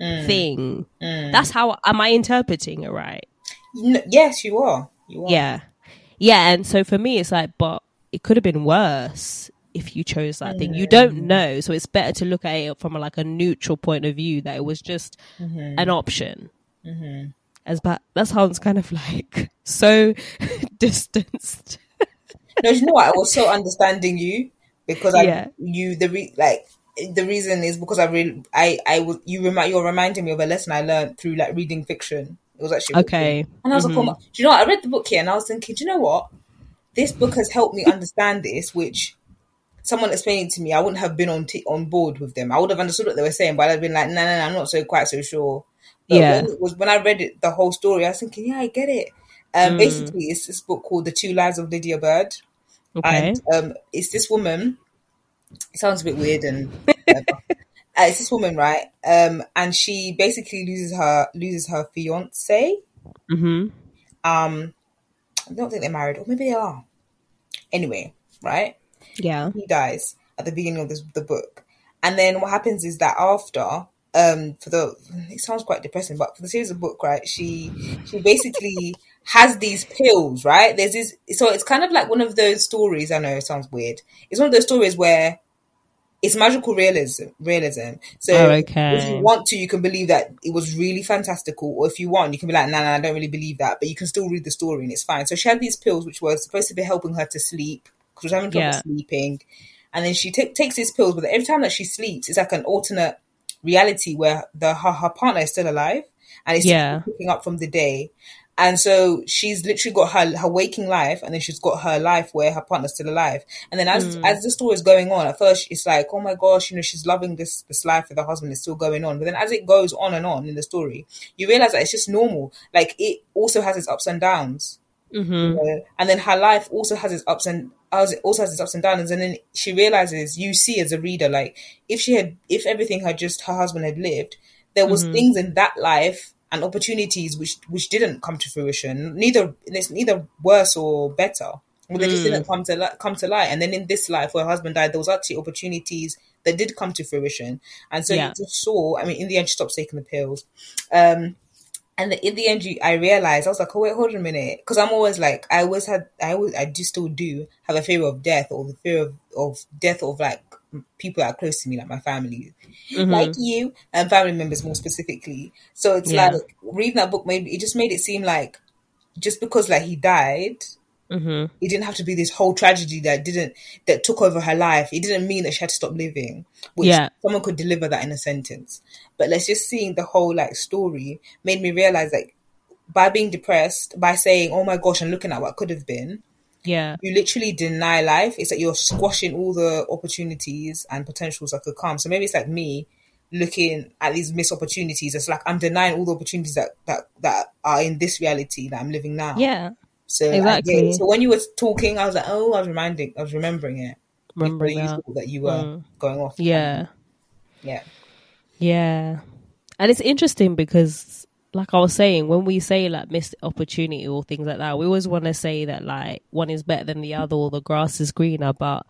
Mm. thing. That's how am I interpreting it right? Yes, you are. You are. Yeah. Yeah. And so for me, it's like, but it could have been worse if you chose that thing. You don't mm. know. So it's better to look at it from a, like a neutral point of view that it was just mm-hmm. an option. Mm-hmm. As but that sounds kind of like (laughs) so (laughs) distanced. No, you know what? I was so (laughs) understanding you because I Yeah. you the re, like the reason is because I really I I was you remind you're reminding me of a lesson I learned through like reading fiction. It was actually Okay. and I was like, oh mm-hmm. my, do you know what? I read the book here and I was thinking, do you know what? This book has helped me understand this, which someone explaining to me, I wouldn't have been on t- on board with them. I would have understood what they were saying, but I'd have been like, no, no, no, I'm not so quite so sure. But Yeah. when it was when I read it, the whole story, I was thinking, yeah, I get it. Um, Basically, it's this book called The Two Lives of Lydia Bird. Okay. And um, it's this woman. It sounds a bit weird and (laughs) uh, it's this woman, right? Um, and she basically loses her loses her fiance. hmm Um, I don't think they're married, or maybe they are. Anyway, right? Yeah. He dies at the beginning of this, the book, and then what happens is that after, um, for the it sounds quite depressing, but for the series of book, right? She she basically (laughs) has these pills, right? There's this, so it's kind of like one of those stories. I know it sounds weird. It's one of those stories where it's magical realism. Realism. So Oh, okay. if you want to, you can believe that it was really fantastical, or if you want, you can be like, nah, nah, I don't really believe that, but you can still read the story and it's fine. So she had these pills which were supposed to be helping her to sleep because she was having trouble Yeah. sleeping, and then she ta- takes these pills, but every time that she sleeps, it's like an alternate reality where the her, her partner is still alive and it's Yeah. picking up from the day. And so she's literally got her her waking life, and then she's got her life where her partner's still alive. And then as as the story is going on, at first it's like, oh my gosh, you know, she's loving this this life with her husband. It's still going on. But then as it goes on and on in the story, you realize that it's just normal. Like it also has its ups and downs. hmm Uh, and then her life also has its ups and as- also has its ups and downs and then she realizes you see as a reader like if she had if everything had just her husband had lived there was things in that life and opportunities which which didn't come to fruition neither it's neither worse or better. Well, they just didn't come to li- come to light. And then in this life where her husband died there was actually opportunities that did come to fruition. And so Yeah. you just saw i mean in the end she stopped taking the pills. Um and the, in the end, you, I realized I was like, "Oh wait, hold on a minute," because I'm always like, I always had, I always, I do still do have a fear of death or the fear of, of death of like people that are close to me, like my family, like you and family members more specifically. So it's Yeah. like reading that book made it just made it seem like just because like he died, hmm it didn't have to be this whole tragedy that didn't that took over her life. It didn't mean that she had to stop living. Which Yeah. someone could deliver that in a sentence. But let's just seeing the whole like story made me realize like by being depressed, by saying, "Oh my gosh," and looking at what could have been, Yeah. you literally deny life. It's like you're squashing all the opportunities and potentials that could come. So maybe it's like me looking at these missed opportunities. It's like I'm denying all the opportunities that that that are in this reality that I'm living now. Yeah. So Exactly. So when you were talking, I was like, oh, I was reminding, I was remembering it. Remembering Before you that. that you were Mm. going off. Yeah. yeah, Yeah. And it's interesting because like I was saying, when we say like missed opportunity or things like that, we always want to say that like one is better than the other or the grass is greener, but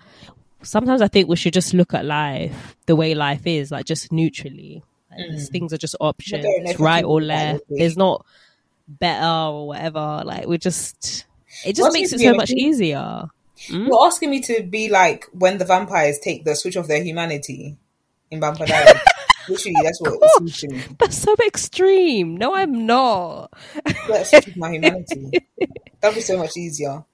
sometimes I think we should just look at life the way life is, like just neutrally. Like, these mm. things are just options, don't know if I right or left. There's not better or whatever. Like we just it just What's makes it so much easier. Hmm? you're asking me to be like when the vampires take the switch of their humanity in Vampire Diaries. (laughs) Literally, that's what it seems to me. That's so extreme. No, I'm not. With (laughs) my humanity. That'd be so much easier.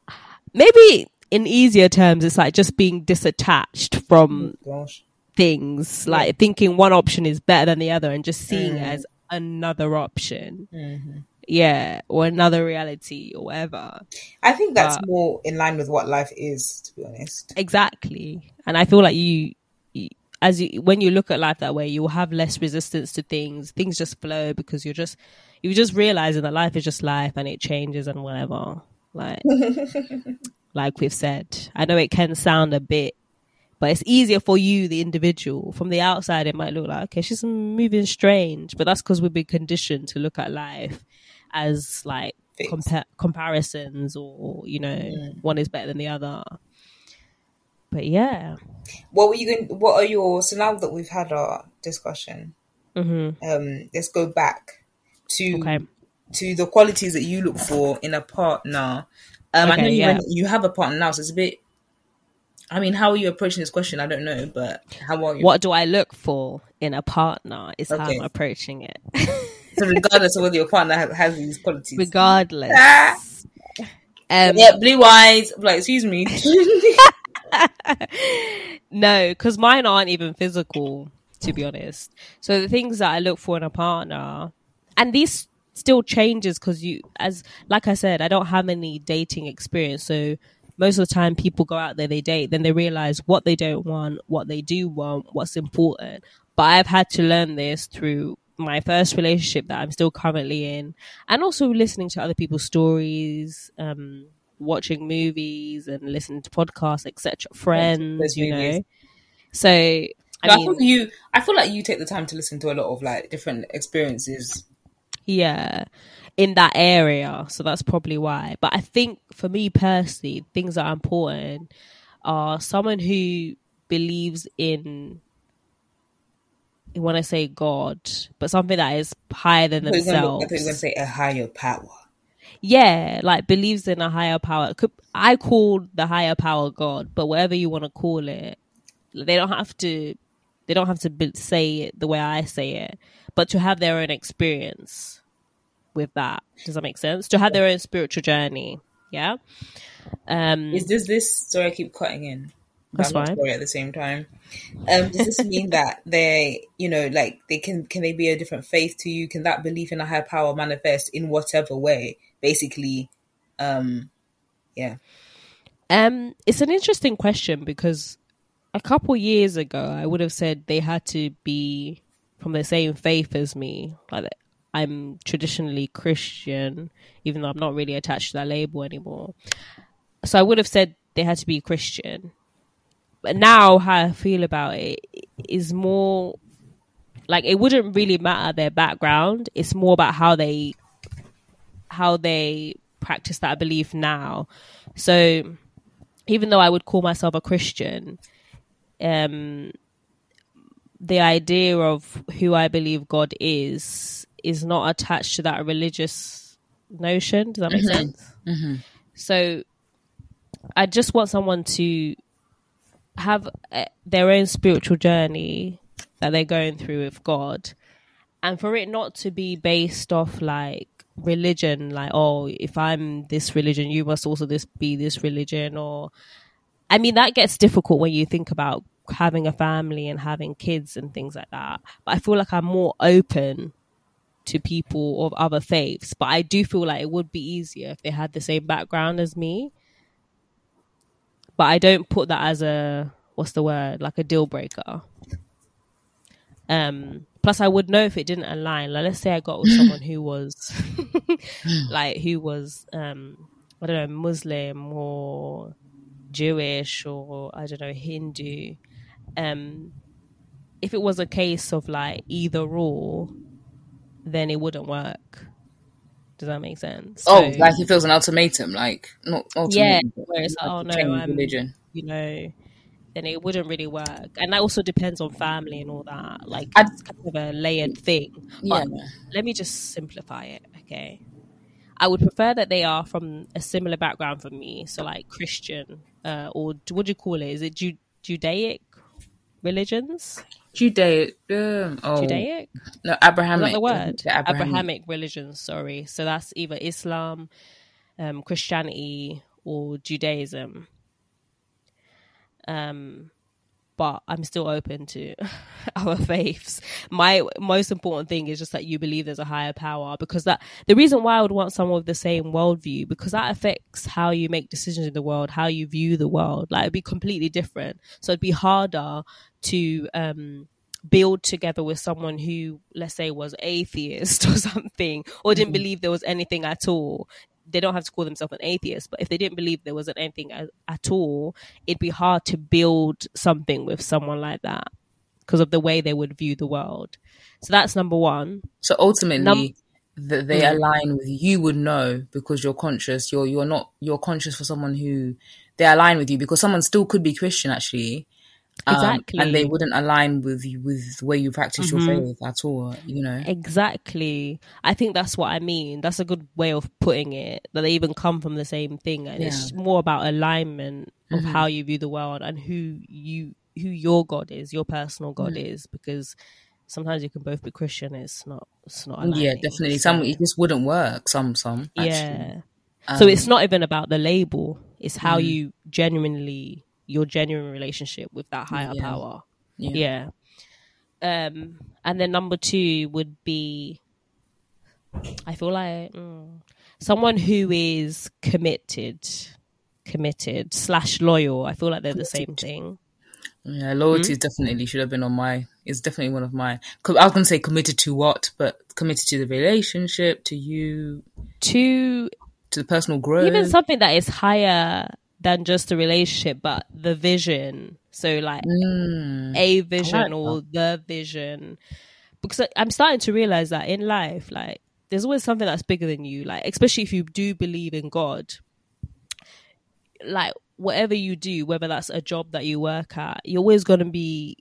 maybe in easier terms it's like just being disattached from oh Gosh, things like thinking one option is better than the other and just seeing it mm. as another option mm-hmm. yeah or another reality or whatever I think that's But- more in line with what life is. To be honest, exactly and i feel like you as you when you look at life that way you'll have less resistance to things. Things just flow because you're just you're just realizing that life is just life and it changes and whatever. Like (laughs) like we've said i know it can sound a bit but it's easier for you the individual. From the outside it might look like okay she's moving strange but that's because we've been conditioned to look at life as like compa- comparisons or you know one is better than the other but yeah what were you going? What are your? So now that we've had our discussion, hmm um, let's go back to okay to the qualities that you look for in a partner. Um, I know you, yeah. you have a partner now, so it's a bit. I mean, how are you approaching this question? I don't know, but how are you? What do I look for in a partner? Is how I'm approaching it. So (laughs) regardless of whether your partner has, has these qualities, Regardless. Ah. Um, yeah, blue eyes. Like, excuse me. (laughs) (laughs) (laughs) no, because mine aren't even physical, to be honest. So the things that I look for in a partner, and these still changes because you, as like I said, I don't have any dating experience. So most of the time, people go out there, they date, then they realize what they don't want, what they do want, what's important. But I've had to learn this through my first relationship that I'm still currently in, and also listening to other people's stories, um, watching movies and listening to podcasts, etc. Friends, you movies. know. So I I, mean, feel you. I feel like you take the time to listen to a lot of like different experiences. yeah, in that area. So that's probably why. But I think for me personally, things that are important are someone who believes in. When I say God, but something that is higher than I thought you were gonna- I themselves. thought you were going to say a higher power. Yeah, like believes in a higher power. Could, I call the higher power God, but whatever you want to call it, they don't have to. They don't have to say it the way I say it, but to have their own experience with that. Does that make sense? To have their own spiritual journey. Yeah. Um. Is this this? Sorry, I keep cutting in. That's fine. At the same time. Um, does this mean (laughs) that they, you know, like they can can they be a different faith to you? Can that belief in a higher power manifest in whatever way? Basically, um, yeah. Um, it's an interesting question because a couple years ago, I would have said they had to be from the same faith as me. Like I'm traditionally Christian, even though I'm not really attached to that label anymore. So I would have said they had to be Christian. But now, how I feel about it is more like it wouldn't really matter their background. It's more about how they how they practice that belief now. So even though I would call myself a Christian, um, the idea of who I believe God is is not attached to that religious notion. Does that make sense? So I just want someone to have uh, their own spiritual journey that they're going through with God, and for it not to be based off like religion, like oh, if I'm this religion, you must also this be this religion, or I mean that gets difficult when you think about having a family and having kids and things like that. But I feel like I'm more open to people of other faiths, but I do feel like it would be easier if they had the same background as me. But I don't put that as a what's the word like a deal breaker. Um. Plus, I would know if it didn't align. Like, let's say I got with someone who was, (laughs) like, who was, um, I don't know, Muslim or Jewish or I don't know, Hindu. Um, if it was a case of like either or, then it wouldn't work. Does that make sense? Oh, So- like it feels an ultimatum, like not yeah, ultimatum. but where it's like, oh no, I'm, religion. you know, then it wouldn't really work. And that also depends on family and all that. Like, I- it's kind of a layered thing. Yeah. But let me just simplify it, okay? I would prefer that they are from a similar background from me, so like Christian, uh, or what do you call it? Is it Ju- Judaic religions? Judaic. Um, oh, Judaic? no, Is Abrahamic. that the word? Yeah, Abrahamic. Abrahamic religions, sorry. So that's either Islam, um, Christianity, or Judaism. Um, but I'm still open to (laughs) other faiths. My most important thing is just that you believe there's a higher power because that the reason why I would want someone with the same worldview because that affects how you make decisions in the world, how you view the world. Like it'd be completely different. So it'd be harder to um build together with someone who let's say was atheist (laughs) or something or didn't believe there was anything at all they don't have to call themselves an atheist but if they didn't believe there wasn't anything at, at all it'd be hard to build something with someone like that because of the way they would view the world so that's number one So ultimately, Num- that they Mm. align with you, you would know because you're conscious. You're you're not you're conscious for someone who they align with you because someone still could be Christian actually, Um, Exactly. and they wouldn't align with you with the way you practice Mhm. your faith at all. You know, Exactly. I think that's what I mean. That's a good way of putting it. That they even come from the same thing, and it's more about alignment of Mhm. how you view the world and who you who your God is, your personal God Mm. is. Because sometimes you can both be Christian. It's not. It's not. yeah, definitely. So, Some it just wouldn't work. Some, some. Actually. yeah. Um, so it's not even about the label. It's how Mm. you genuinely your genuine relationship with that higher Yeah. power. yeah. Yeah. Um, and then number two would be, I feel like mm, someone who is committed, committed slash loyal. I feel like they're the same thing. Yeah, loyalty Hmm? definitely should have been on my. It's definitely one of my. I was gonna say committed to what, but committed to the relationship, to you, To to the personal growth. even something that is higher than just the relationship, but the vision. So like Mm, a vision like or the vision. Because i'm starting to realize that in life like there's always something that's bigger than you. Like especially if you do believe in god like whatever you do whether that's a job that you work at you're always going to be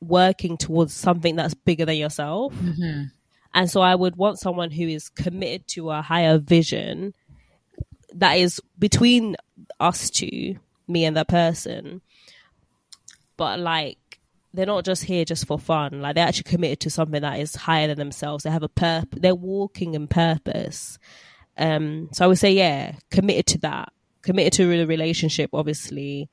working towards something that's bigger than yourself. Mhm. and so I would want someone who is committed to a higher vision that is between us two, me and that person. But like they're not just here just for fun. Like they're actually committed to something that is higher than themselves. They have a purpose. They're walking in purpose. Um, so I would say, yeah, committed to that. Committed to the relationship, obviously.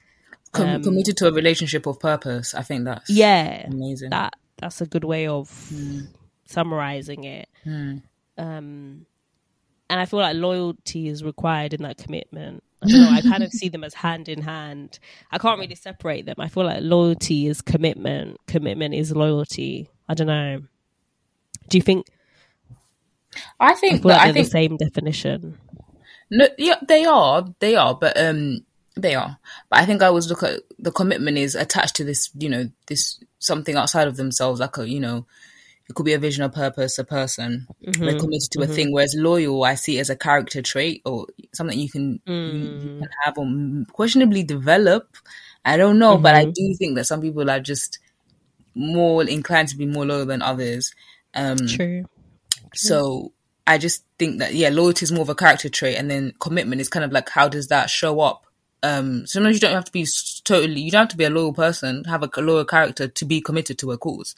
Com- um, committed to a relationship of purpose. I think that's Yeah, amazing. that that's a good way of summarizing it. Hmm. Um, and I feel like loyalty is required in that commitment. I don't know. I kind of (laughs) see them as hand in hand. I can't really separate them. I feel like loyalty is commitment. Commitment is loyalty. I don't know. Do you think? I I think, feel but like I they're think the same definition. no, yeah, they are, they are, but um, they are. But I think I always look at the commitment is attached to this, you know, this something outside of themselves, like a, you know, it could be a vision, a purpose, a person. Mm-hmm. They're committed to a thing. Whereas loyal, I see as a character trait or something you can Mm. you can have or questionably develop. I don't know, but I Mhm. do think that some people are just more inclined to be more loyal than others. Um, True. so I just think that yeah, loyalty is more of a character trait, and then commitment is kind of like how does that show up? Um, sometimes you don't have to be totally, you don't have to be a loyal person, have a loyal character to be committed to a cause.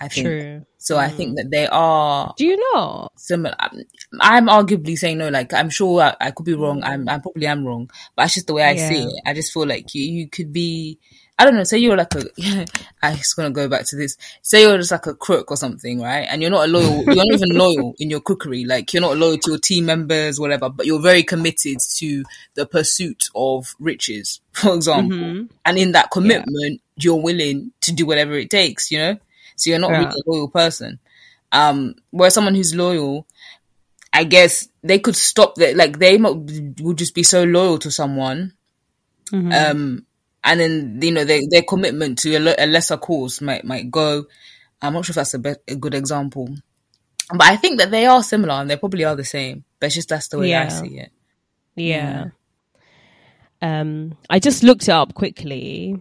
I think True. so. I think that they are Do you know? similar. I'm, I'm arguably saying no. Like I'm sure I, I could be wrong. I'm I probably am wrong, but that's just the way I see it. I just feel like you you could be. I don't know. Say you're like a. (laughs) I'm just gonna go back to this. Say you're just like a crook or something, right? And you're not a loyal. (laughs) You're not even loyal in your cookery. Like you're not loyal to your team members, whatever. But you're very committed to the pursuit of riches, (laughs) for example. Mhm. And in that commitment, you're willing to do whatever it takes. You know. So you're not Yeah. really a loyal person. Um, whereas someone who's loyal, I guess they could stop that. Like they would just be so loyal to someone, Mhm. um, and then you know their their commitment to a, le- a lesser cause might might go. I'm not sure if that's a, be- a good example, but I think that they are similar and they probably are the same. But it's just that's the way I see it. Yeah. Um, I just looked it up quickly.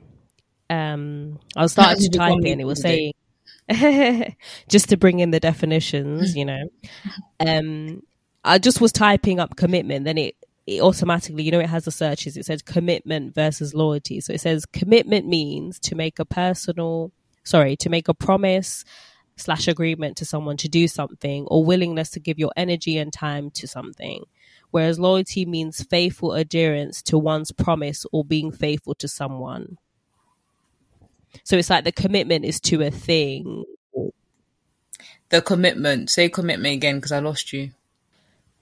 Um, I was starting to type in. It was saying (laughs) just to bring in the definitions, you know. Um, I just was typing up commitment, then it it automatically, you know, it has the searches. It says commitment versus loyalty. So it says commitment means to make a personal, sorry, to make a promise slash agreement to someone to do something or willingness to give your energy and time to something. Whereas loyalty means faithful adherence to one's promise or being faithful to someone. So it's like the commitment is to a thing. The commitment. Say commitment again because I lost you.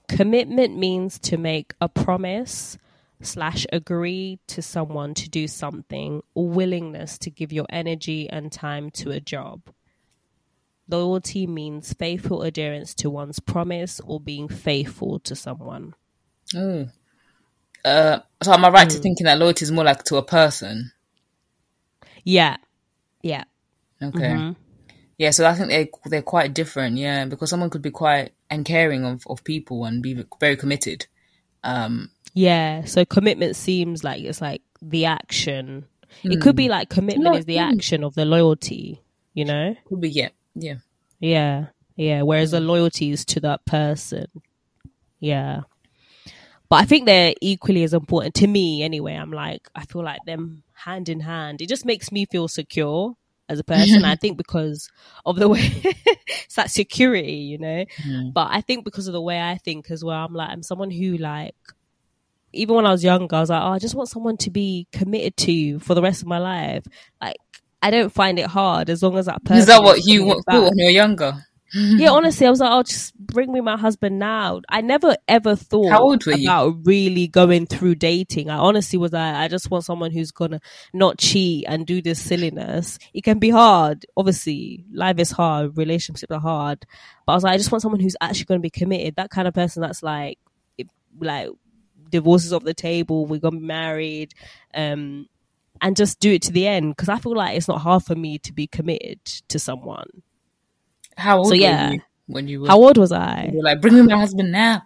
Commitment means to make a promise slash agree to someone to do something or willingness to give your energy and time to a job. Loyalty means faithful adherence to one's promise or being faithful to someone. Oh. Uh, so am I right Hmm. to thinking that loyalty is more like to a person? Yeah. Yeah. Okay. Mhm. Yeah, so I think they they're quite different. Yeah, because someone could be quite and caring of, of people and be very committed. Um, Yeah. So commitment seems like it's like the action. It could be like commitment No, is the mm. action of the loyalty, you know? Could be yeah, yeah. Yeah. Yeah. Whereas the loyalty is to that person. Yeah. But I think they're equally as important to me anyway. I'm like, I feel like them hand in hand. It just makes me feel secure as a person. I (laughs) think because of the way (laughs) it's that security, you know? Mm. But I think because of the way I think as well, I'm like, I'm someone who like, even when I was younger, I was like, oh, I just want someone to be committed to for the rest of my life. Like, I don't find it hard as long as that person Is that what you thought when you were younger? Yeah, honestly, I was like, "I'll oh, just bring me my husband now. I never ever thought How old were you? about really going through dating. I honestly was like, I just want someone who's gonna not cheat and do this silliness. It can be hard. Obviously, life is hard, relationships are hard. But I was like, I just want someone who's actually gonna be committed. That kind of person that's like, it, like divorces off the table. We're gonna be married. Um, and just do it to the end because I feel like it's not hard for me to be committed to someone. How old So, yeah. you when you were? How old was I? you were like, bring me my husband now.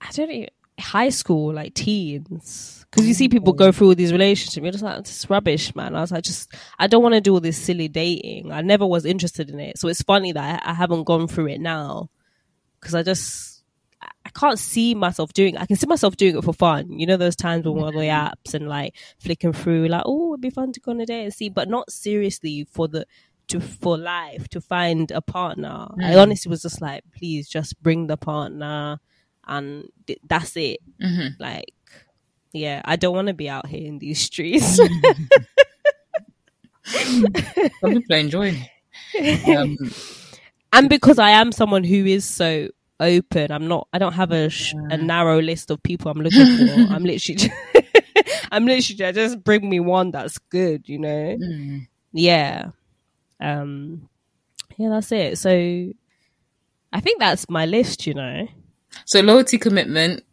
I don't know, high school, like teens. Because you see people go through all these relationships, you're just like, this is rubbish, man. I was like, just, I don't want to do all this silly dating. I never was interested in it. So it's funny that I, I haven't gone through it now. Because I just, I- can't see myself doing I can see myself doing it for fun. You know, those times when we're on the apps and like flicking through, like, oh, it'd be fun to go on a date and see, but not seriously for the, to, for life, to find a partner. I Mm. honestly was just like, please just bring the partner and th- that's it. Mhm. Like, yeah, I don't want to be out here in these streets. (laughs) Some people are enjoying. Um, (laughs) and because I am someone who is so open, I'm not. I don't have a sh- a narrow list of people I'm looking for. (laughs) I'm literally, just, I'm literally just bring me one that's good. You know? mm. Yeah. Um. Yeah, that's it. So, I think that's my list. You know. So loyalty, commitment.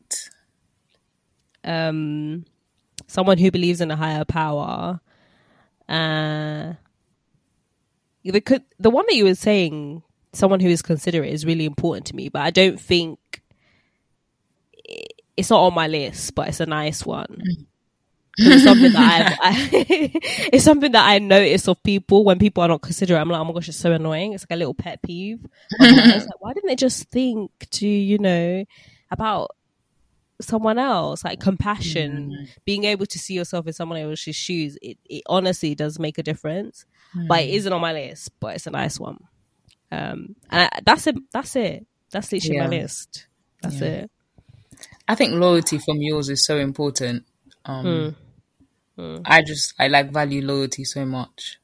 um, someone who believes in a higher power. Uh, the co- the one that you were saying, someone who is considerate, is really important to me. But I don't think it's not on my list. But it's a nice one. It's something that (laughs) I, (laughs) it's something that I notice of people when people are not considerate. I'm like, oh my gosh, it's so annoying. It's like a little pet peeve. of mine. It's (laughs) like, why didn't they just think to you know about someone else like compassion being able to see yourself in someone else's shoes it, it honestly does make a difference but it isn't on my list but it's a nice one um and I, that's it that's it that's literally my list that's Yeah. it I think loyalty from yours is so important. Um, Hmm. I just I like value loyalty so much.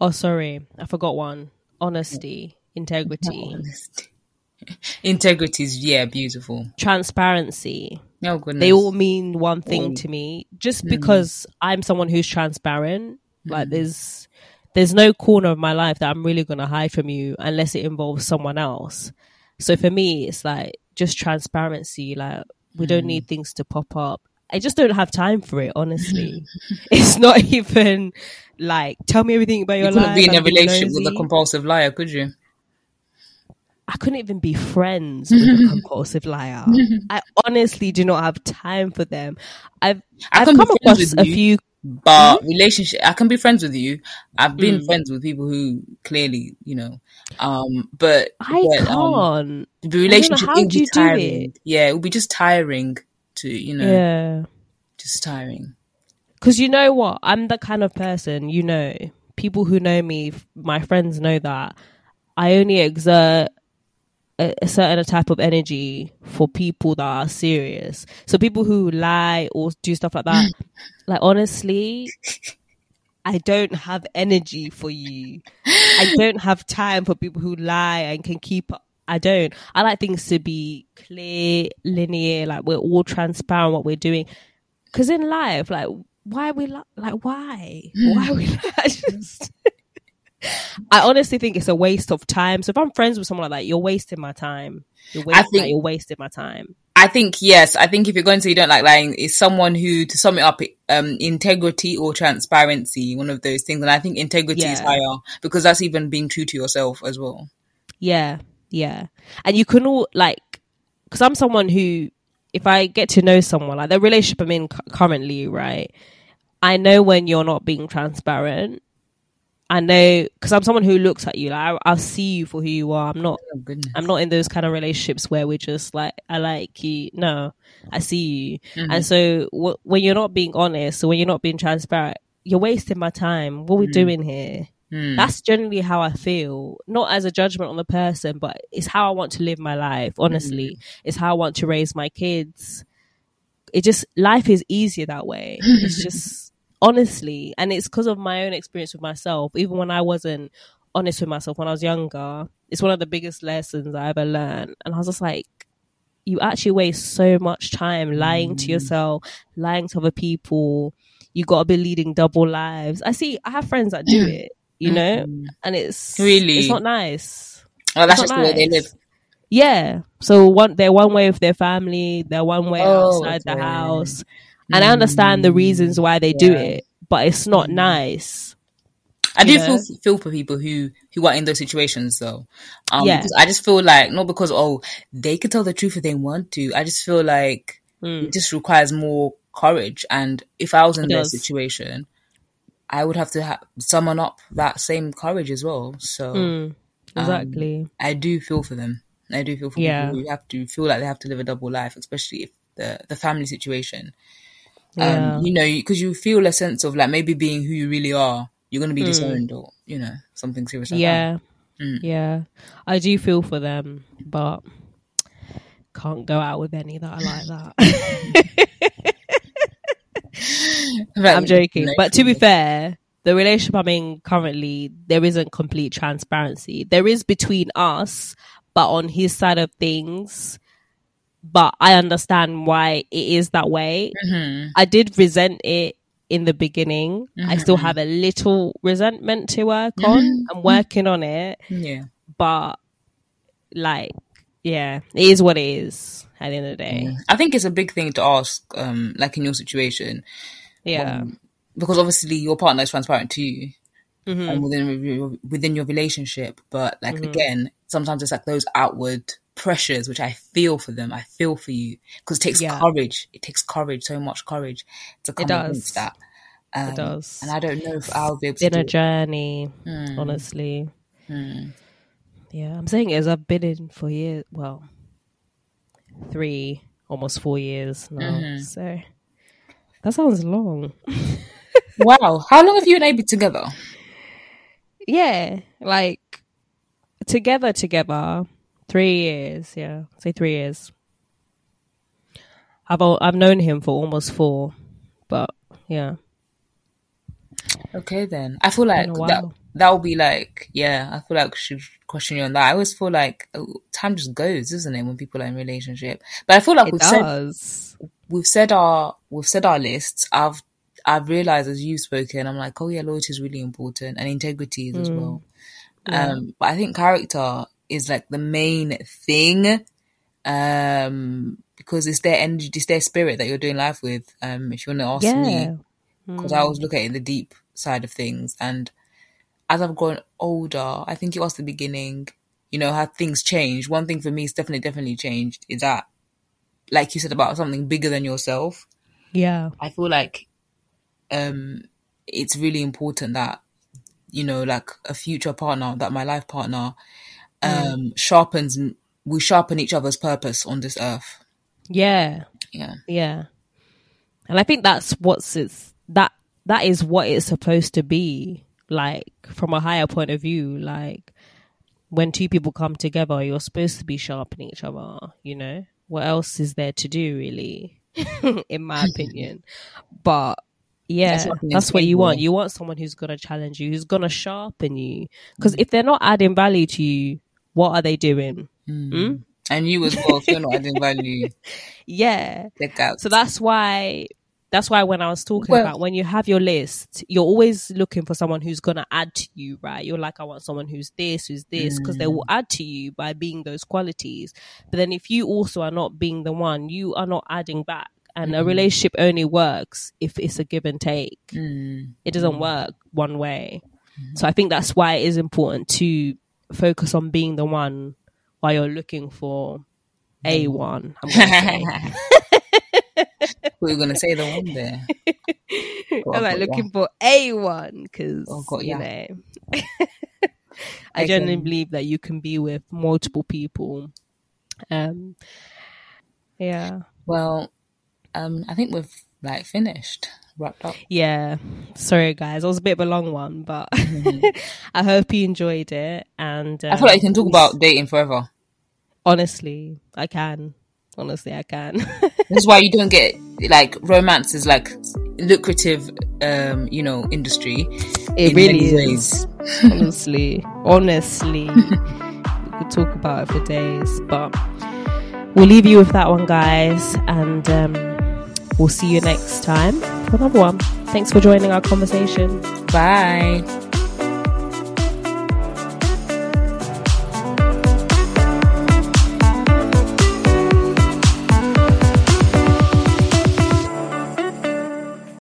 oh sorry. I forgot one. Honesty integrity. (laughs) Integrity is yeah beautiful. transparency. Oh goodness. they all mean one thing Mm. to me. Just because i'm someone who's transparent like there's there's no corner of my life that i'm really going to hide from you unless it involves someone else. So for me it's like just transparency like we don't need things to pop up i just don't have time for it honestly (laughs) it's not (laughs) even like tell me everything about your you your couldn't life be in a relationship with a compulsive liar, could you? I couldn't even be friends with a (laughs) compulsive liar. I honestly do not have time for them. I've I I've can come across a you. few But relationship, I can be friends with you. I've been Mm. friends with people who clearly, you know, um, but, I but, um, can't. the relationship how do be you do tiring. it? Yeah, it would be just tiring to, you know, Yeah. just tiring. Because you know what? I'm the kind of person, you know, people who know me, my friends know that I only exert a, a certain type of energy for people that are serious. So people who lie or do stuff like that, (laughs) like honestly, I don't have energy for you. I don't have time for people who lie and can keep up. I don't. I like things to be clear, linear, like we're all transparent what we're doing. Because in life, like, why are we li- like why? (laughs) Why are we (laughs) I just (laughs) I honestly think it's a waste of time. So if I'm friends with someone like that, you're wasting my time. You're wasting, think- like, you're wasting my time. I think yes. I think if you're going to say you don't like lying, is someone who, to sum it up, um, integrity or transparency, one of those things. And I think integrity is higher because that's even being true to yourself as well. Yeah, yeah. And you can all like, because I'm someone who, if I get to know someone, like the relationship I'm in cu- currently, right, I know when you're not being transparent. I know because I'm someone who looks at you like I, I'll see you for who you are. I'm not. Oh. I'm not in those kind of relationships where we're just like I like you. No, I see you. Mhm. And so w- when you're not being honest, or when you're not being transparent, you're wasting my time. What are we Mhm. doing here? Hmm. That's generally how I feel. Not as a judgment on the person, but it's how I want to live my life. Honestly, it's how I want to raise my kids. It just life is easier that way. It's (laughs) just honestly, and it's because of my own experience with myself. Even when I wasn't honest with myself when I was younger, it's one of the biggest lessons I ever learned. And I was just like, you actually waste so much time lying to Mm. yourself, lying to other people. You got to be leading double lives. I see. I have friends that do (clears throat) it. You know, Mhm. and it's Really? it's not nice. Oh, that's just not the way they live. Yeah. So one they're one way with their family, they're one way Oh, outside the house. And I understand the reasons why they do it, but it's not Mm. nice. I do feel feel for people who who are in those situations though. Um, Yeah. I just feel like not because oh they could tell the truth if they want to. I just feel like Mm. it just requires more courage. And if I was in their situation, I would have to ha- summon up that same courage as well. So Mm. Exactly. I do feel for them. I do feel for Yeah. people who have to feel like they have to live a double life, especially if the the family situation. yeah. Um, you know, because you feel a sense of like maybe being who you really are, you're going to be disowned or you know something serious. Like that. yeah. Mm. Yeah. I do feel for them, but can't go out with any that are like that. (laughs) (laughs) (laughs) I'm joking. no, But to be fair, the relationship I'm in currently, there isn't complete transparency. There is between us, but on his side of things. But I understand why it is that way. Mhm. I did resent it in the beginning. I still Mhm. have a little resentment to work on. Mhm. I'm working on it, yeah. but like, yeah, it is what it is at the end of the day. I think it's a big thing to ask, um, like in your situation, Yeah. um, because obviously your partner is transparent to you Mhm. and within your- within your relationship. But like again, sometimes it's like those outward pressures, which I feel for them. I feel for you because it takes Yeah. courage. It takes courage, so much courage to come does. against that. Um, It does. and I don't know if I'll be able to Been do a journey, Mm, honestly. mm. Yeah, I'm saying as I've been in for years. Well, three, almost four years now. Mhm. So that sounds long. (laughs) Wow, how long have you and A been together? Yeah, like together, together, three years. Yeah, say three years. I've I've known him for almost four, but yeah, Okay, then I feel like that that will be like yeah. I feel like I should question you on that. I always feel like oh, time just goes, isn't it, when people are in relationship? But I feel like it we've said we've said our we've said our lists. I've I've realized as you've spoken, I'm like, oh yeah, loyalty is really important and integrity is as Mm. well. Yeah. Um, but I think character is like the main thing. Um, because it's their energy, it's their spirit that you're doing life with. Um, if you want to ask me, because I always look at it in the deep side of things. And as I've grown older, I think it was the beginning, you know, how things change. One thing for me is definitely, definitely changed is that, like you said about something bigger than yourself, yeah, I feel like um it's really important that, you know, like a future partner, that my life partner, um, sharpens, we sharpen each other's purpose on this earth. yeah. Yeah. Yeah. And I think that's what's it's that that is what it's supposed to be. Like from a higher point of view, like when two people come together, you're supposed to be sharpening each other, you know? What else is there to do really? (laughs) In my opinion. But yeah, That's what that's what you want. You want someone who's gonna challenge you, who's gonna sharpen you. Because if they're not adding value to you, what are they doing? Mm. And you as well, if you're not adding value, (laughs) Yeah. check out. So that's why that's why when I was talking Well- about when you have your list, you're always looking for someone who's gonna add to you, right? You're like, I want someone who's this, who's this, because they will mm. add to you by being those qualities. But then if you also are not being the one, you are not adding back. And a mm. relationship only works if it's a give and take. Mm. It doesn't mm. work one way. Mm-hmm. So I think that's why it is important to focus on being the one while you're looking for a one. (laughs) I'm gonna say. we were gonna say the one there. (laughs) I'm like looking for a one because Oh, God, you yeah. know. (laughs) I I genuinely can- believe that you can be with multiple people. Um, yeah, Well, um, I think we've like finished, wrapped up. yeah. Sorry, guys, it was a bit of a long one, but (laughs) I hope you enjoyed it. And Mm-hmm. I feel like you can um, talk about dating forever. honestly, I can. Honestly, I can. This is why you don't get like romance is like lucrative, um, you know, industry. It in really is. honestly, (laughs) honestly, we could talk about it for days, but we'll leave you with that one, guys, and um, we'll see you next time for another one. Thanks for joining our conversation. Bye.